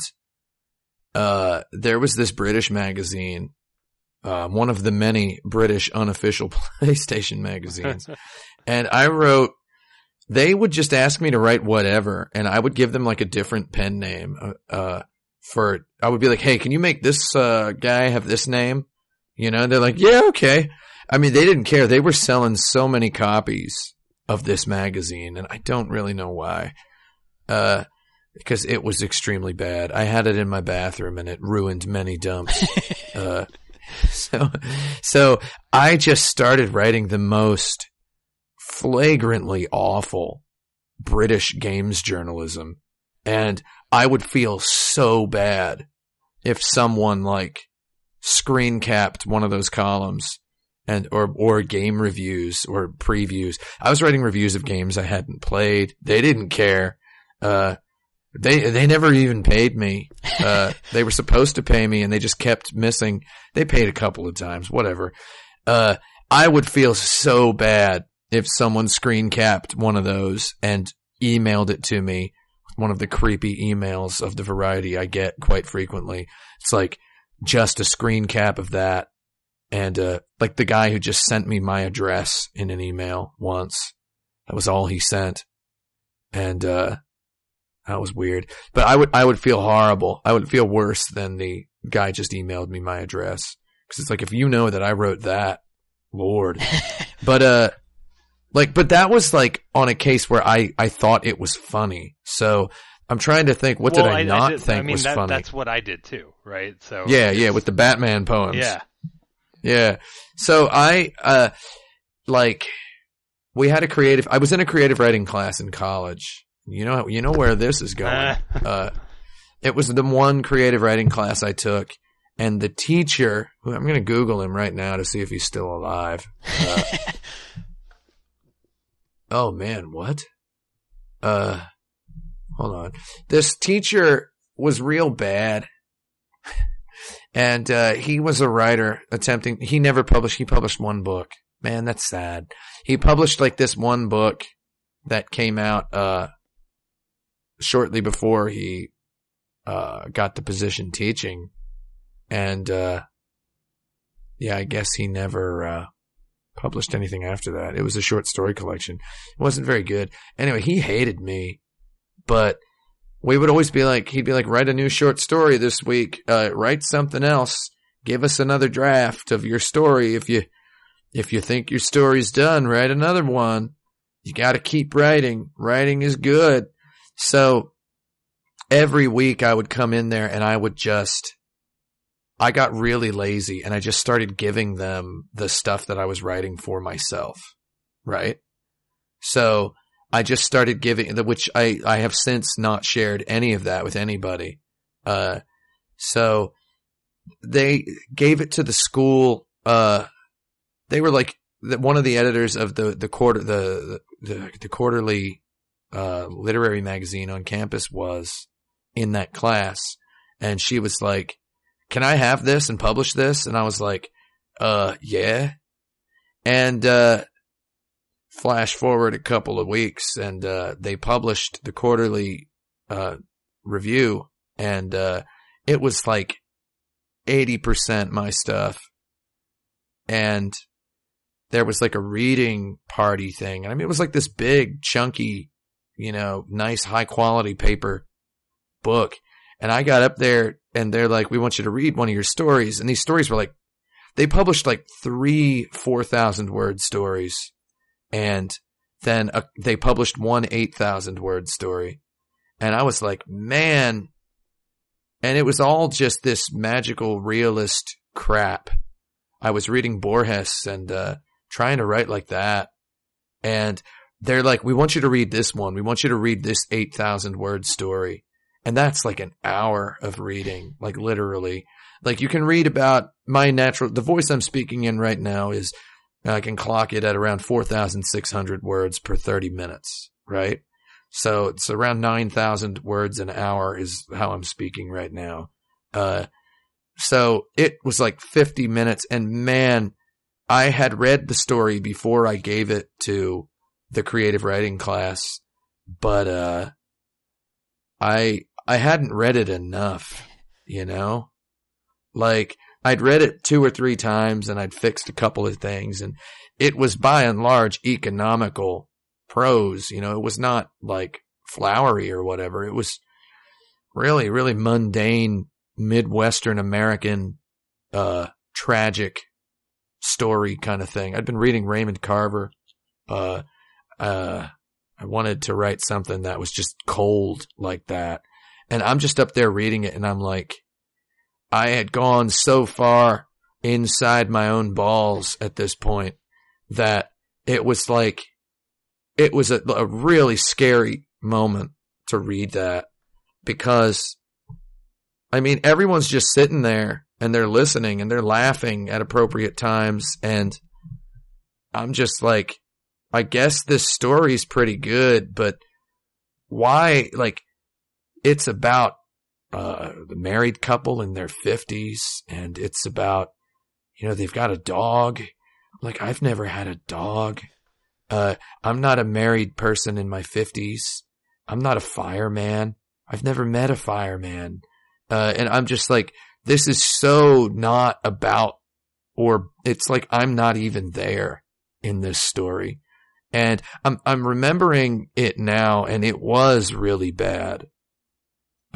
uh there was this British magazine uh, one of the many British unofficial PlayStation magazines. and I wrote, they would just ask me to write whatever, and I would give them like a different pen name. For I would be like, hey, can you make this uh, guy have this name? You know, they're like, yeah, okay. I mean, they didn't care. They were selling so many copies of this magazine, and I don't really know why. Uh, because it was extremely bad. I had it in my bathroom, and it ruined many dumps. uh, so, so I just started writing the most flagrantly awful British games journalism. And I would feel so bad if someone like screen capped one of those columns and or or game reviews or previews. I was writing reviews of games I hadn't played. They didn't care. Uh they they never even paid me. Uh they were supposed to pay me and they just kept missing. They paid a couple of times, whatever. Uh I would feel so bad if someone screen capped one of those and emailed it to me. One of the creepy emails of the variety I get quite frequently. It's like just a screen cap of that. And, uh, like the guy who just sent me my address in an email once. That was all he sent. And, uh, that was weird. But I would, I would feel horrible. I would feel worse than the guy just emailed me my address. Cause it's like, if you know that I wrote that, Lord. but, uh, Like, but that was like on a case where I, I thought it was funny. So I'm trying to think, what Well, did I, not did- think I mean, was that, funny? That's what I did too, right? So Yeah, yeah, with the Batman poems. yeah, Yeah. So I, uh, like, we had a creative, I was in a creative writing class in college. You know, you know where this is going. uh, it was the one creative writing class I took, and the teacher, who I'm going to Google him right now to see if he's still alive. Uh, oh man, what? Uh, hold on. This teacher was real bad. And, uh, he was a writer attempting, he never published, he published one book. Man, that's sad. He published like this one book that came out, uh, shortly before he, uh, got the position teaching. And, uh, yeah, I guess he never, uh, published anything after that. It was a short story collection. It wasn't very good. Anyway, he hated me, but we would always be like, he'd be like, write a new short story this week. Uh, write something else. Give us another draft of your story. If you, if you think your story's done, write another one. You got to keep writing. Writing is good. So every week I would come in there and I would just, I got really lazy and I just started giving them the stuff that I was writing for myself. Right. So I just started giving, which I, I have since not shared any of that with anybody. Uh, so they gave it to the school. Uh, they were like one of the editors of the, the quarter, the, the, the quarterly, uh, literary magazine on campus was in that class. And she was like, can I have this and publish this? And I was like, uh, yeah. And, uh, flash forward a couple of weeks and, uh, they published the quarterly, uh, review and, uh, it was like 80% my stuff. And there was like a reading party thing. I mean, it was like this big, chunky, you know, nice, high quality paper book. And I got up there and they're like, we want you to read one of your stories. And these stories were like, they published like three, 4,000 word stories. And then uh, they published one 8,000 word story. And I was like, man. And it was all just this magical realist crap. I was reading Borges and, uh, trying to write like that. And they're like, we want you to read this one. We want you to read this 8,000 word story. And that's like an hour of reading, like literally. Like you can read about my natural, the voice I'm speaking in right now is, I can clock it at around 4,600 words per 30 minutes, right? So it's around 9,000 words an hour is how I'm speaking right now. Uh, so it was like 50 minutes and man, I had read the story before I gave it to the creative writing class, but, uh, I, I hadn't read it enough, you know, like I'd read it two or three times and I'd fixed a couple of things and it was by and large economical prose, you know, it was not like flowery or whatever. It was really, really mundane Midwestern American, uh, tragic story kind of thing. I'd been reading Raymond Carver. Uh, uh, I wanted to write something that was just cold like that. And I'm just up there reading it and I'm like, I had gone so far inside my own balls at this point that it was like, it was a, a really scary moment to read that because I mean, everyone's just sitting there and they're listening and they're laughing at appropriate times. And I'm just like, I guess this story's pretty good, but why, like, it's about, uh, the married couple in their fifties and it's about, you know, they've got a dog. Like, I've never had a dog. Uh, I'm not a married person in my fifties. I'm not a fireman. I've never met a fireman. Uh, and I'm just like, this is so not about, or it's like I'm not even there in this story. And I'm, I'm remembering it now and it was really bad.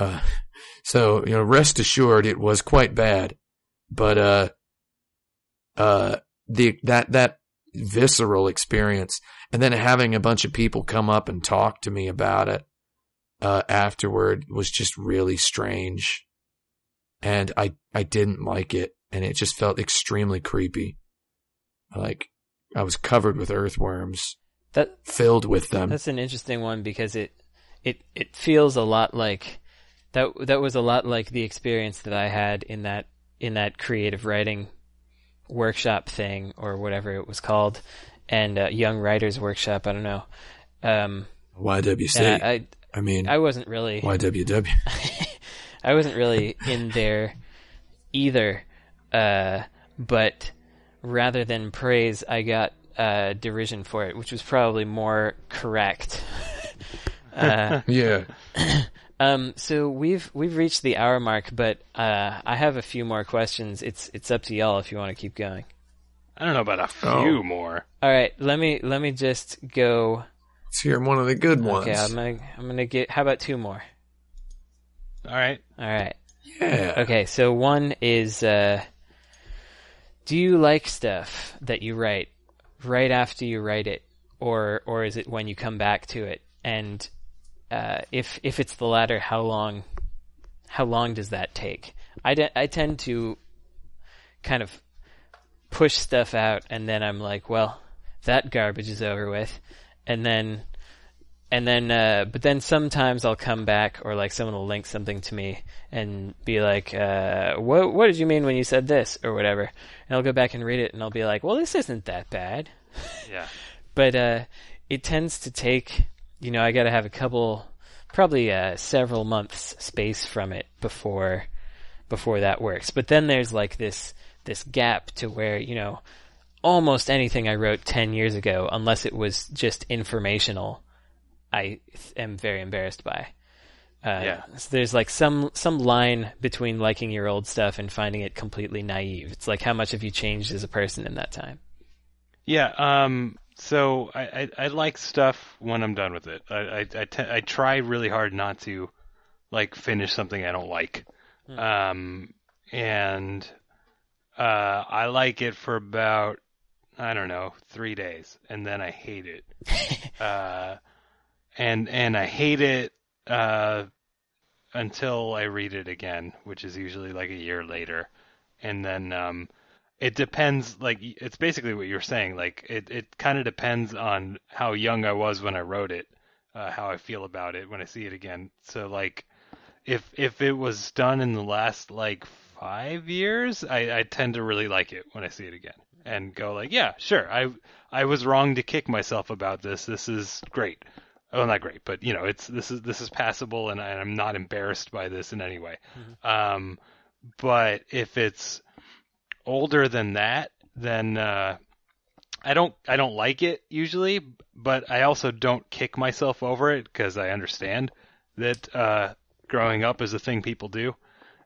Uh, so, you know, rest assured it was quite bad. But, uh, uh, the, that, that visceral experience. And then having a bunch of people come up and talk to me about it uh, afterward was just really strange. And I, I didn't like it. And it just felt extremely creepy. Like I was covered with earthworms, That filled with them. That's an interesting one because it it it feels a lot like that that was a lot like the experience that I had in that in that creative writing workshop thing or whatever it was called and uh, young writers workshop I don't know um YWC. and I, I mean, I I wasn't really YWW. I wasn't really in there either uh but rather than praise I got uh derision for it which was probably more correct uh Yeah. Um, so we've we've reached the hour mark, but uh, I have a few more questions. It's it's up to y'all if you want to keep going. I don't know about a few Oh. more. All right, let me let me just go. Let's hear one of the good ones. Okay, I'm gonna I'm gonna get. How about two more? All right. All right. yeah. Okay, so one is, uh, do you like stuff that you write right after you write it, or or is it when you come back to it? And uh, if if it's the latter, how long how long does that take? I, de- I tend to kind of push stuff out, and then I'm like, well, that garbage is over with, and then and then uh, but then sometimes I'll come back or like someone will link something to me and be like, uh, what what did you mean when you said this or whatever, and I'll go back and read it and I'll be like, well, this isn't that bad, Yeah. but uh, it tends to take you know I got to have a couple probably uh, several months space from it before before that works. But then there's like this this gap to where you know almost anything I wrote ten years ago, unless it was just informational, I th- am very embarrassed by. Uh, Yeah. so there's like some some line between liking your old stuff and finding it completely naive. It's like how much have you changed as a person in that time? Yeah. Um. So I, I, I like stuff when I'm done with it. I I I, te- I try really hard not to like finish something I don't like. Um. And uh, I like it for about I don't know three days, and then I hate it. uh, and and I hate it uh until I read it again, which is usually like a year later, and then um it depends like it's basically what you're saying like it, it kind of depends on how young i was when i wrote it uh, how i feel about it when i see it again. So like if if it was done in the last like five years i i tend to really like it when i see it again and go like yeah sure i i was wrong to kick myself about this this is great. Oh not great but you know it's this is this is passable and, I, i'm not embarrassed by this in any way. Um but if it's older than that, then uh, I don't I don't like it usually, but I also don't kick myself over it because I understand that uh, growing up is a thing people do.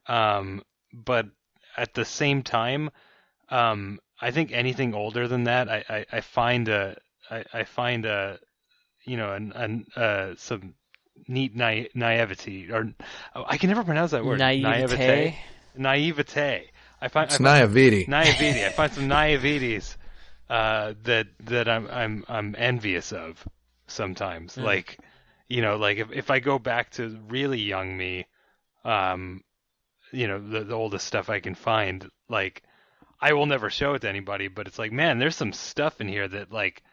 Um, but at the same time, um, I think anything older than that, I, I, I find a I, I find a you know an, an uh, some neat na- naivety or oh, I can never pronounce that word Naivete. naivete. I find It's I find, naivety. naivety. I find some naivetes uh, that that I'm I'm I'm envious of sometimes. Like you know, like if if I go back to really young me, um, you know, the the oldest stuff I can find, like I will never show it to anybody, but it's like, man, there's some stuff in here that like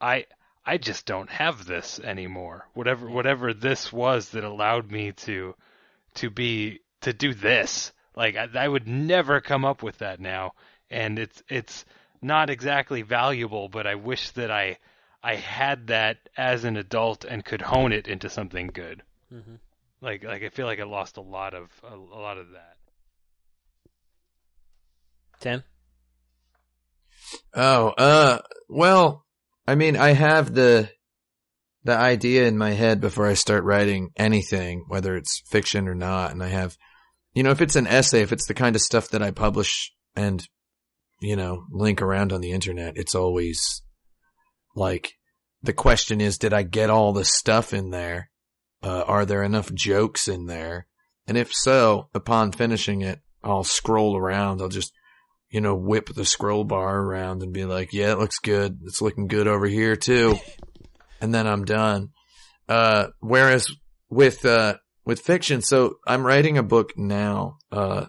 I I just don't have this anymore. Whatever whatever this was that allowed me to to be to do this. Like I, I would never come up with that now, and it's it's not exactly valuable, but I wish that I I had that as an adult and could hone it into something good. Mhm. Like like I feel like I lost a lot of a, a lot of that. Tim. Oh, uh, well, I mean, I have the the idea in my head before I start writing anything, whether it's fiction or not, and I have, you know, if it's an essay, if it's the kind of stuff that I publish and, you know, link around on the internet, it's always like the question is, did I get all the stuff in there? Uh, are there enough jokes in there? And if so, upon finishing it, I'll scroll around. I'll just you know, whip the scroll bar around and be like, yeah, it looks good. It's looking good over here too. and then I'm done. Uh, whereas with, uh, with fiction, so I'm writing a book now. Uh,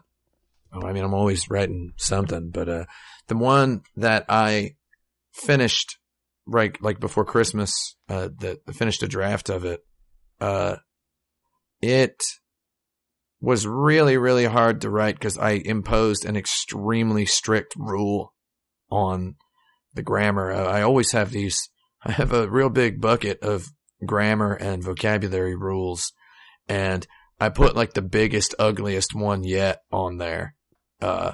oh, I mean, I'm always writing something, but, uh, the one that I finished right, like before Christmas, uh, that finished a draft of it, uh, it was really, really hard to write because I imposed an extremely strict rule on the grammar. I always have these, I have a real big bucket of grammar and vocabulary rules and I put like the biggest, ugliest one yet on there. Uh,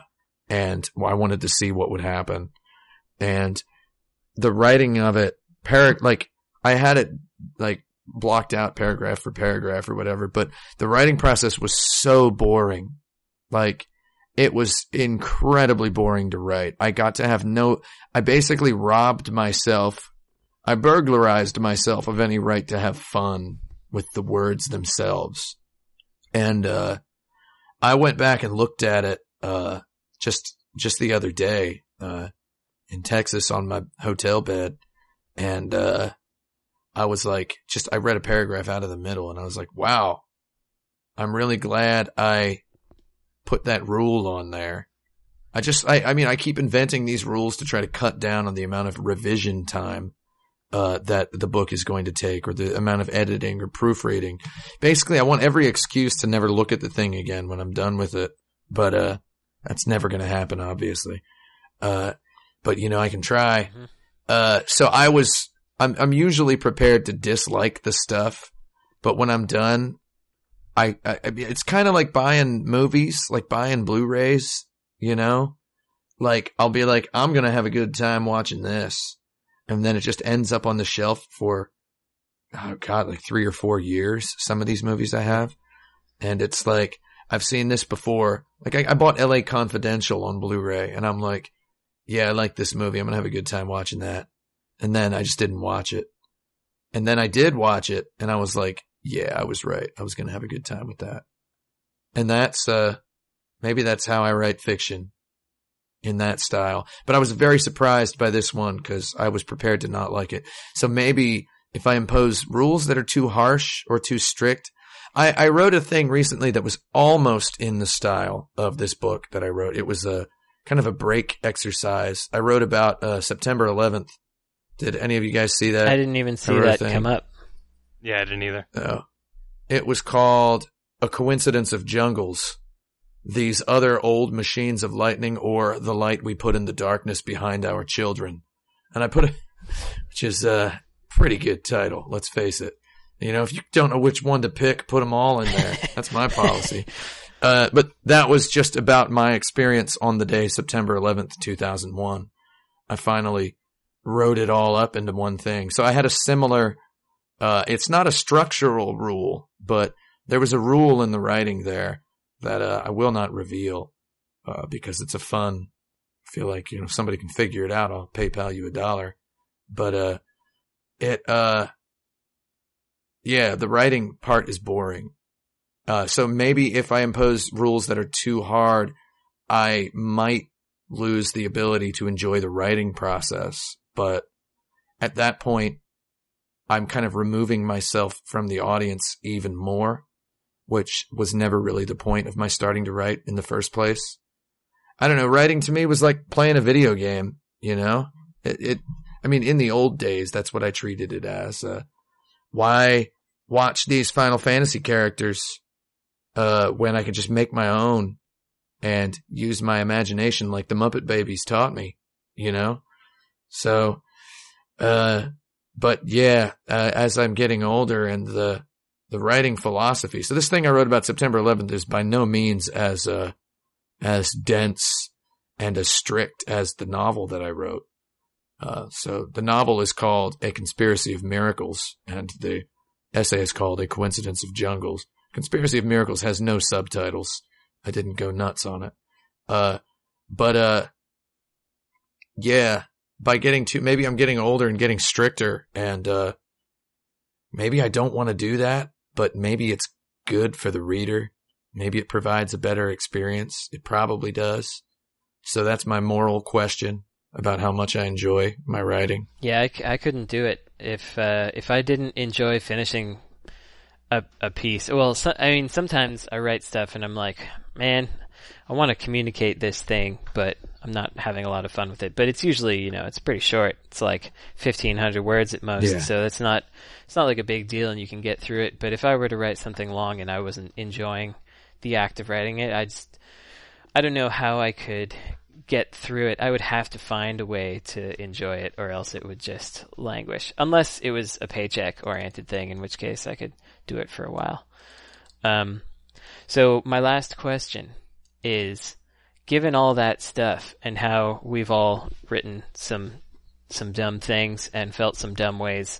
and I wanted to see what would happen. And the writing of it, par- like I had it like blocked out paragraph for paragraph or whatever, but the writing process was so boring. Like it was incredibly boring to write. I got to have no, I basically robbed myself. I burglarized myself of any right to have fun with the words themselves. And, uh, I went back and looked at it, uh, just, just the other day, uh, in Texas on my hotel bed. And, uh, I was like, just, I read a paragraph out of the middle and I was like, wow, I'm really glad I put that rule on there. I just, I, I mean, I keep inventing these rules to try to cut down on the amount of revision time, uh, that the book is going to take or the amount of editing or proofreading. Basically, I want every excuse to never look at the thing again when I'm done with it. But, uh, that's never going to happen, obviously. Uh, but you know, I can try. Mhm. Uh, so I was, I'm, I'm usually prepared to dislike the stuff, but when I'm done, I, I, I it's kind of like buying movies, like buying Blu-rays, you know, like I'll be like, I'm going to have a good time watching this. And then it just ends up on the shelf for, oh God, like three or four years. Some of these movies I have. And it's like, I've seen this before. Like I, I bought LA Confidential on Blu-ray and I'm like, yeah, I like this movie. I'm to have a good time watching that. And then I just didn't watch it. And then I did watch it and I was like, yeah, I was right. I was to have a good time with that. And that's, uh, maybe that's how I write fiction in that style. But I was very surprised by this one because I was prepared to not like it. So maybe if I impose rules that are too harsh or too strict, I, I wrote a thing recently that was almost in the style of this book that I wrote. It was a kind of a break exercise. I wrote about uh, September 11th. Did any of you guys see that? I didn't even see wrote that thing. come up. Yeah, I didn't either. No. It was called A Coincidence of Jungles. These other old machines of lightning or the light we put in the darkness behind our children. And I put it, which is a pretty good title, let's face it. You know, if you don't know which one to pick, put them all in there. That's my policy. Uh, but that was just about my experience on the day, September 11th, 2001. I finally wrote it all up into one thing. So I had a similar, uh, it's not a structural rule, but there was a rule in the writing there that, uh, I will not reveal, uh, because it's a fun, I feel like, you know, if somebody can figure it out, I'll PayPal you a dollar. But, uh, it, uh, yeah, the writing part is boring. Uh, so maybe if I impose rules that are too hard, I might lose the ability to enjoy the writing process. But at that point, I'm kind of removing myself from the audience even more, which was never really the point of my starting to write in the first place. I don't know. Writing to me was like playing a video game, you know, it, it I mean, in the old days, that's what I treated it as. Uh, why watch these Final Fantasy characters uh, when I could just make my own and use my imagination like the Muppet Babies taught me, you know? So, uh, but yeah, uh, as I'm getting older and the, the writing philosophy. So this thing I wrote about September 11th is by no means as, uh, as dense and as strict as the novel that I wrote. Uh, so the novel is called A Conspiracy of Miracles and the essay is called A Coincidence of Jungles. Conspiracy of Miracles has no subtitles. I didn't go nuts on it. Uh, but, uh, yeah, by getting too, maybe I'm getting older and getting stricter and, uh, maybe I don't want to do that, but maybe it's good for the reader. Maybe it provides a better experience. It probably does. So that's my moral question about how much I enjoy my writing. Yeah, I, couldn't do it if uh, if I didn't enjoy finishing a a piece. Well, so, I mean, sometimes I write stuff and I'm like, man, I want to communicate this thing, but I'm not having a lot of fun with it. But it's usually, you know, it's pretty short. It's like 1500 words at most, Yeah. so it's not it's not like a big deal, and you can get through it. But if I were to write something long and I wasn't enjoying the act of writing it, I just I don't know how I could get through it. I would have to find a way to enjoy it, or else it would just languish. Unless it was a paycheck oriented thing, in which case I could do it for a while. Um, so my last question is, given all that stuff and how we've all written some some dumb things and felt some dumb ways,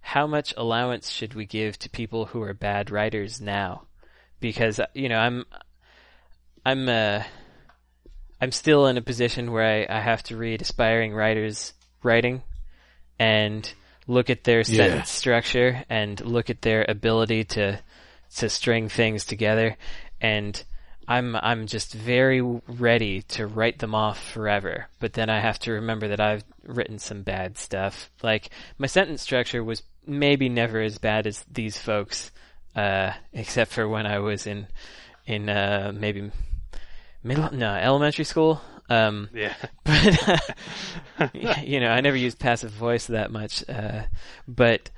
how much allowance should we give to people who are bad writers now? Because you know, I'm I'm uh I'm still in a position where I, I have to read aspiring writers writing and look at their Yeah. sentence structure and look at their ability to to string things together and I'm I'm just very ready to write them off forever but then I have to remember that I've written some bad stuff like my sentence structure was maybe never as bad as these folks uh except for when I was in in uh maybe middle no elementary school um Yeah. but uh, you know i never used passive voice that much uh but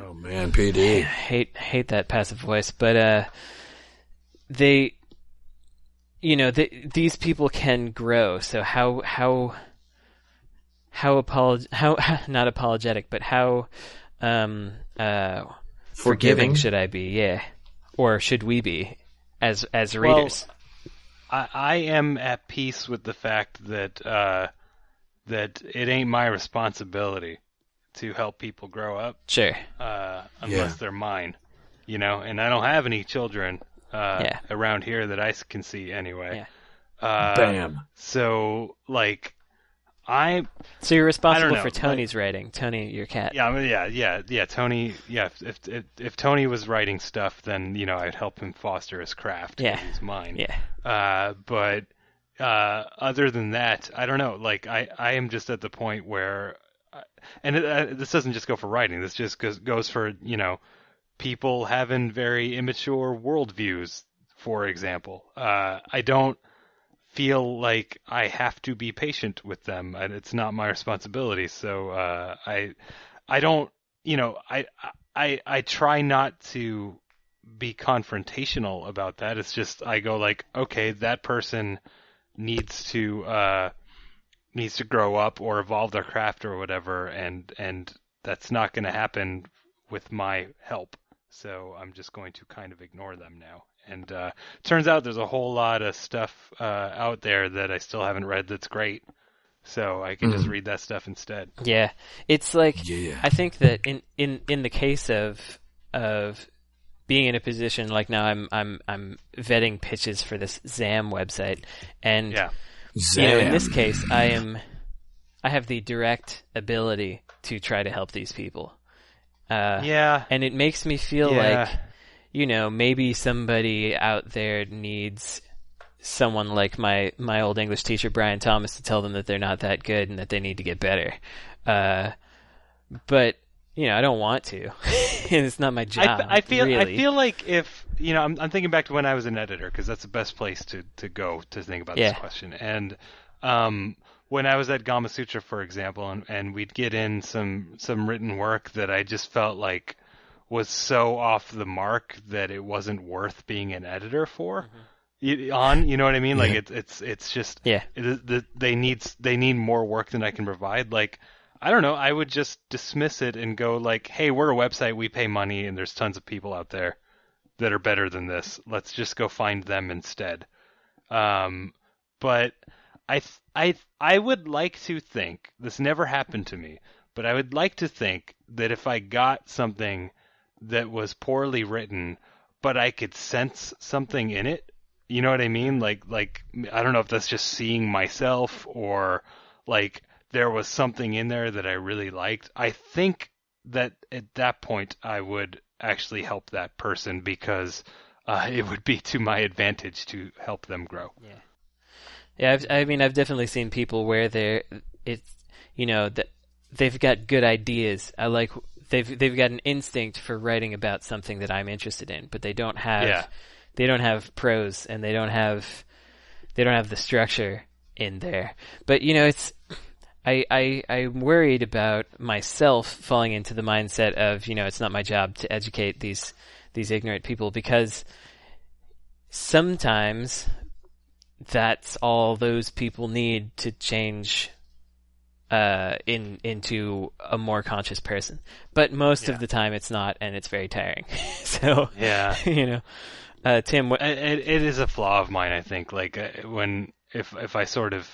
Oh man, I PD. hate hate that passive voice but uh they you know they, these people can grow so how how how apolog- how not apologetic but how um uh forgiving should i be? Yeah. Or should we be as as Well, readers? I, I am at peace with the fact that uh, that it ain't my responsibility to help people grow up sure. uh, unless Yeah. they're mine, you know. And I don't have any children uh, Yeah. around here that I can see anyway. Yeah. Uh, Bam. So like, I So you're responsible know, for like- Tony's writing. Tony, your cat. yeah I mean, yeah yeah yeah Tony yeah if, if if if Tony was writing stuff then you know I'd help him foster his craft. Yeah. he's mine. Yeah. Uh, but uh, other than that, I don't know. Like I, I am just at the point where, and it, uh, this doesn't just go for writing. This just goes goes for you know, people having very immature worldviews. For example, uh, I don't feel like I have to be patient with them, and it's not my responsibility. So uh, I, I don't, you know, I, I, I try not to be confrontational about that. It's just I go like, okay, that person needs to uh, needs to grow up or evolve their craft or whatever, and and that's not going to happen with my help. So I'm just going to kind of ignore them now. And uh, turns out there's a whole lot of stuff uh, out there that I still haven't read that's great. So I can just Mhm. read that stuff instead. Yeah. It's like Yeah. I think that in in in the case of of being in a position like now I'm I'm I'm vetting pitches for this ZAM website and Yeah. you know in this case I am I have the direct ability to try to help these people. Uh Yeah. and it makes me feel Yeah. like you know maybe somebody out there needs someone like my my old english teacher brian thomas to tell them that they're not that good and that they need to get better uh but you know i don't want to and it's not my job I, I feel really. I feel like if you know I'm, I'm thinking back to when I was an editor because that's the best place to, to go to think about Yeah. this question. And um, when I was at Gamasutra, for example, and, and we'd get in some some written work that I just felt like was so off the mark that it wasn't worth being an editor for. Y- On, you know what I mean? Like it's it's it's just yeah it is, the, they need they need more work than I can provide. Like I don't know, I would just dismiss it and go like, "Hey, we're a website, we pay money, and there's tons of people out there that are better than this. Let's just go find them instead." Um, but I I I would like to think this never happened to me, but I would like to think that if I got something that was poorly written, but I could sense something in it, you know what I mean? Like like I don't know if that's just seeing myself or like there was something in there that I really liked. I think that at that point I would actually help that person because uh, it would be to my advantage to help them grow. yeah Yeah, I've, I mean, I've definitely seen people where they're it's you know that they've got good ideas. I like they've they've got an instinct for writing about something that I'm interested in, but they don't have Yeah. they don't have prose and they don't have they don't have the structure in there. But you know, it's I, I I'm worried about myself falling into the mindset of you know it's not my job to educate these these ignorant people because sometimes that's all those people need to change uh, in into a more conscious person. But most Yeah. of the time, it's not, and it's very tiring. so Yeah. you know, uh, Tim, what, it, it is a flaw of mine. I think like uh, when if if I sort of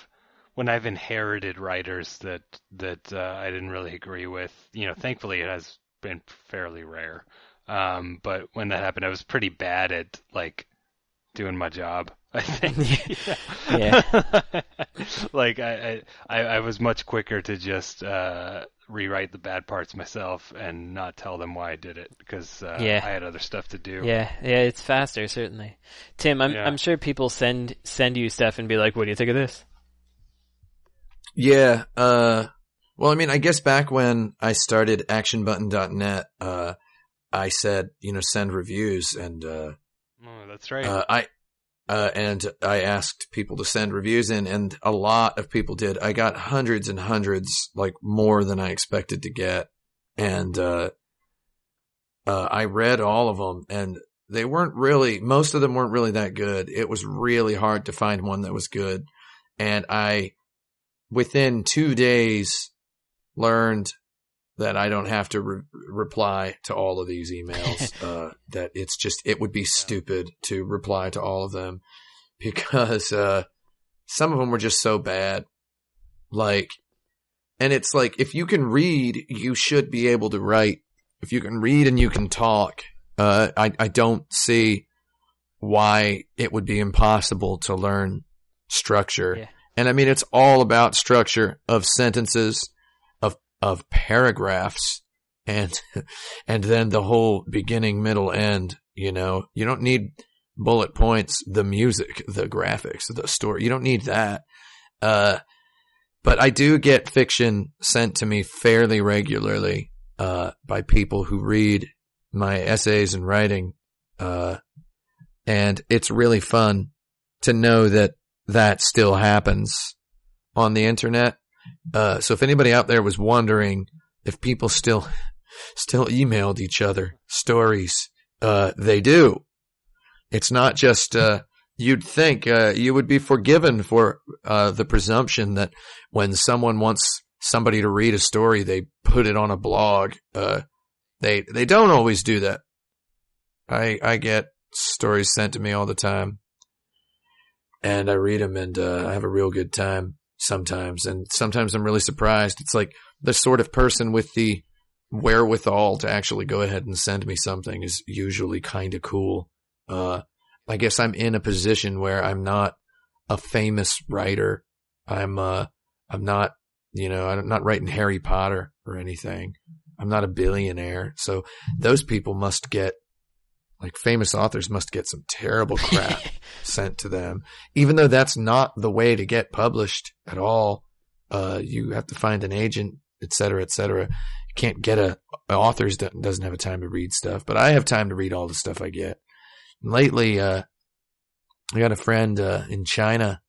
when I've inherited writers that that uh, I didn't really agree with, you know, thankfully it has been fairly rare. Um, but when that happened, I was pretty bad at like doing my job. I think. Yeah. like I, I I was much quicker to just uh, rewrite the bad parts myself and not tell them why I did it because uh, Yeah. I had other stuff to do. yeah, yeah, it's faster certainly. Tim, I'm Yeah. I'm sure people send send you stuff and be like, "What do you think of this?" Yeah. Uh, well, I mean, I guess back when I started actionbutton.net, uh, I said, you know, send reviews and, uh, Oh, that's right. uh, I, uh, and I asked people to send reviews in and a lot of people did. I got hundreds and hundreds, like more than I expected to get. And, uh, uh, I read all of them and they weren't really, most of them weren't really that good. It was really hard to find one that was good. And I, within two days, learned that I don't have to re- reply to all of these emails. uh, that it's just, it would be stupid to reply to all of them because, uh, some of them were just so bad. Like, and it's like, if you can read, you should be able to write. If you can read and you can talk, uh, I, I don't see why it would be impossible to learn structure. Yeah. And I mean, it's all about structure of sentences, of, paragraphs and, and then the whole beginning, middle, end, you know, you don't need bullet points, the music, the graphics, the story. You don't need that. Uh, but I do get fiction sent to me fairly regularly, uh, by people who read my essays and writing. Uh, and it's really fun to know that that still happens on the internet. Uh, so if anybody out there was wondering if people still, still emailed each other stories, uh, they do. It's not just, uh, you'd think, uh, you would be forgiven for, uh, the presumption that when someone wants somebody to read a story, they put it on a blog. Uh, they, they don't always do that. I, I get stories sent to me all the time and I read them and, uh, I have a real good time sometimes. And sometimes I'm really surprised. It's like the sort of person with the wherewithal to actually go ahead and send me something is usually kind of cool. Uh, I guess I'm in a position where I'm not a famous writer. I'm, uh, I'm not, you know, I'm not writing Harry Potter or anything. I'm not a billionaire. So those people must get, like famous authors must get some terrible crap sent to them. Even though that's not the way to get published at all. Uh, you have to find an agent, et cetera, et cetera. You can't get a, a authors doesn't have a time to read stuff, but I have time to read all the stuff I get. And lately, uh, I got a friend, uh, in China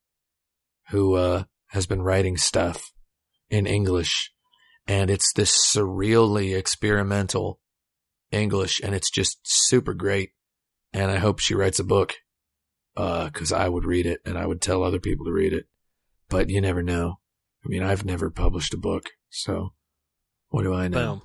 who, uh, has been writing stuff in English and it's this surreally experimental English and it's just super great. And I hope she writes a book, uh, cause I would read it and I would tell other people to read it, but you never know. I mean, I've never published a book, so what do I know?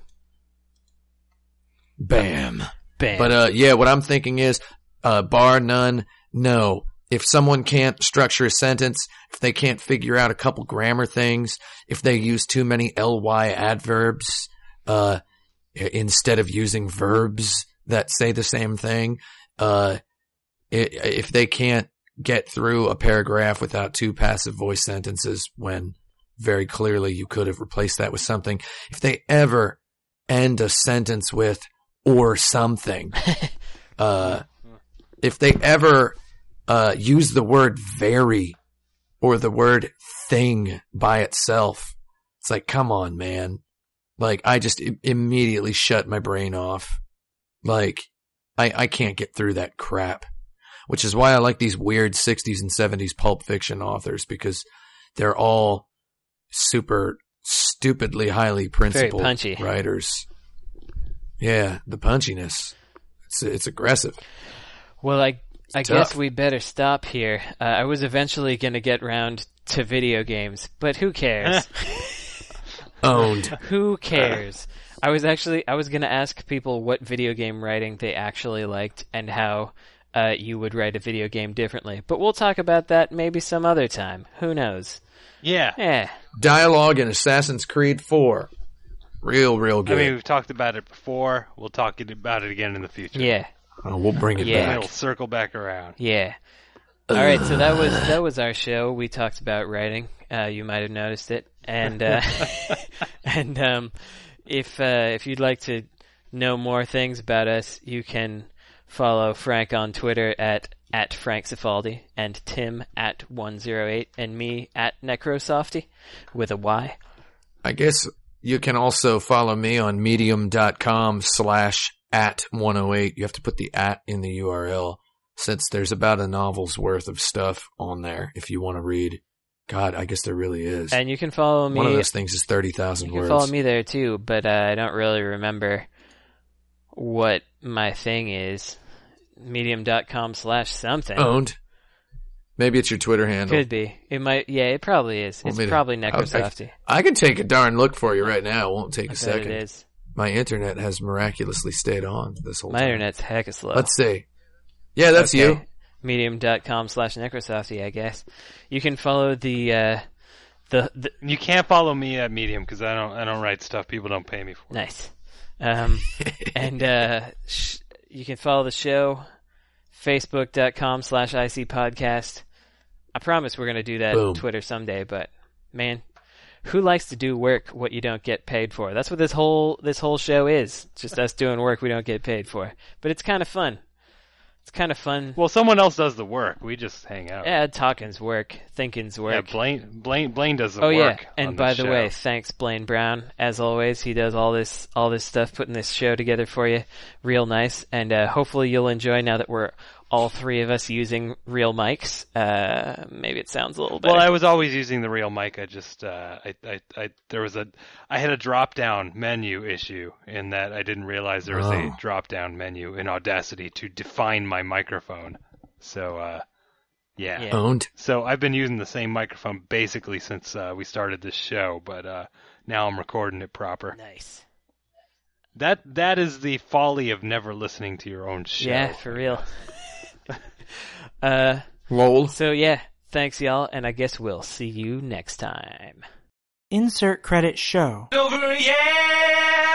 Boom, Bam. bam. But uh, yeah, what I'm thinking is, uh, bar none, no. If someone can't structure a sentence, if they can't figure out a couple grammar things, if they use too many ly adverbs, uh, instead of using verbs that say the same thing, uh, i- if they can't get through a paragraph without two passive voice sentences when very clearly you could have replaced that with something, if they ever end a sentence with or something, uh, if they ever uh, use the word very or the word thing by itself. It's like, come on, man. Like, I just I- immediately shut my brain off. Like, I, I can't get through that crap. Which is why I like these weird 60s and 70s pulp fiction authors because they're all super stupidly highly principled punchy. writers. Yeah, the punchiness. It's it's aggressive. Well, I I tough. guess we better stop here. Uh, I was eventually going to get round to video games, but who cares? Owned. who cares? I was actually I was going to ask people what video game writing they actually liked and how uh, you would write a video game differently. But we'll talk about that maybe some other time. Who knows? Yeah. Yeah. Dialogue in Assassin's Creed 4. Real, real good. I mean, we've talked about it before. We'll talk about it again in the future. Yeah. Oh, we'll bring it Yeah. It'll circle back around. Yeah. All right, so that was that was our show. We talked about writing. Uh, you might have noticed it, and uh, and um, if uh, if you'd like to know more things about us, you can follow Frank on Twitter at at Frank Cifaldi and Tim at one zero eight and me at Necrosofty with a Y. I guess you can also follow me on medium.com slash at 108. You have to put the at in the URL since there's about a novel's worth of stuff on there if you want to read. God, I guess there really is. And you can follow me. One of those things is 30,000 words. You can words. follow me there too, but uh, I don't really remember what my thing is. Medium.com slash something. Owned. Maybe it's your Twitter handle. Could be. It might. Yeah, it probably is. Want It's to- probably I'll- I- Necrosofty. I can take a darn look for you right now. It won't take I a second. it is. My internet has miraculously stayed on this whole My time. internet's hecka slow. Let's see. Yeah, that's Okay. you. Medium.com slash Necrosofty, I guess. You can follow the, uh, the, the, You can't follow me at Medium because I don't I don't write stuff people don't pay me for. nice. Um, and, uh, sh- you can follow the show, facebook.com slash IC podcast. I promise we're going to do that Boom. on Twitter someday, but man, who likes to do work what you don't get paid for? That's what this whole, this whole show is. It's just us doing work we don't get paid for. But it's kind of fun. It's kind of fun. Well, someone else does the work. We just hang out. Yeah, talking's work, thinking's work. Yeah. Blaine Blaine Blaine does the oh yeah, work. and on by the show. way, thanks Blaine Brown. As always, he does all this all this stuff, putting this show together for you, real nice. And uh, hopefully you'll enjoy now that we're all three of us using real mics. Uh, maybe it sounds a little better. Well, I was always using the real mic. I just, uh, I, I, I, there was a, I had a drop down menu issue in that I didn't realize there was Oh. a drop down menu in Audacity to define my microphone. So, uh, yeah. Yeah. Owned. So I've been using the same microphone basically since uh, we started this show, but uh, now I'm recording it proper. nice. That that is the folly of never listening to your own show. Yeah, for real. uh, Lol. so yeah, thanks y'all, and I guess we'll see you next time. Insert credit show. over, yeah!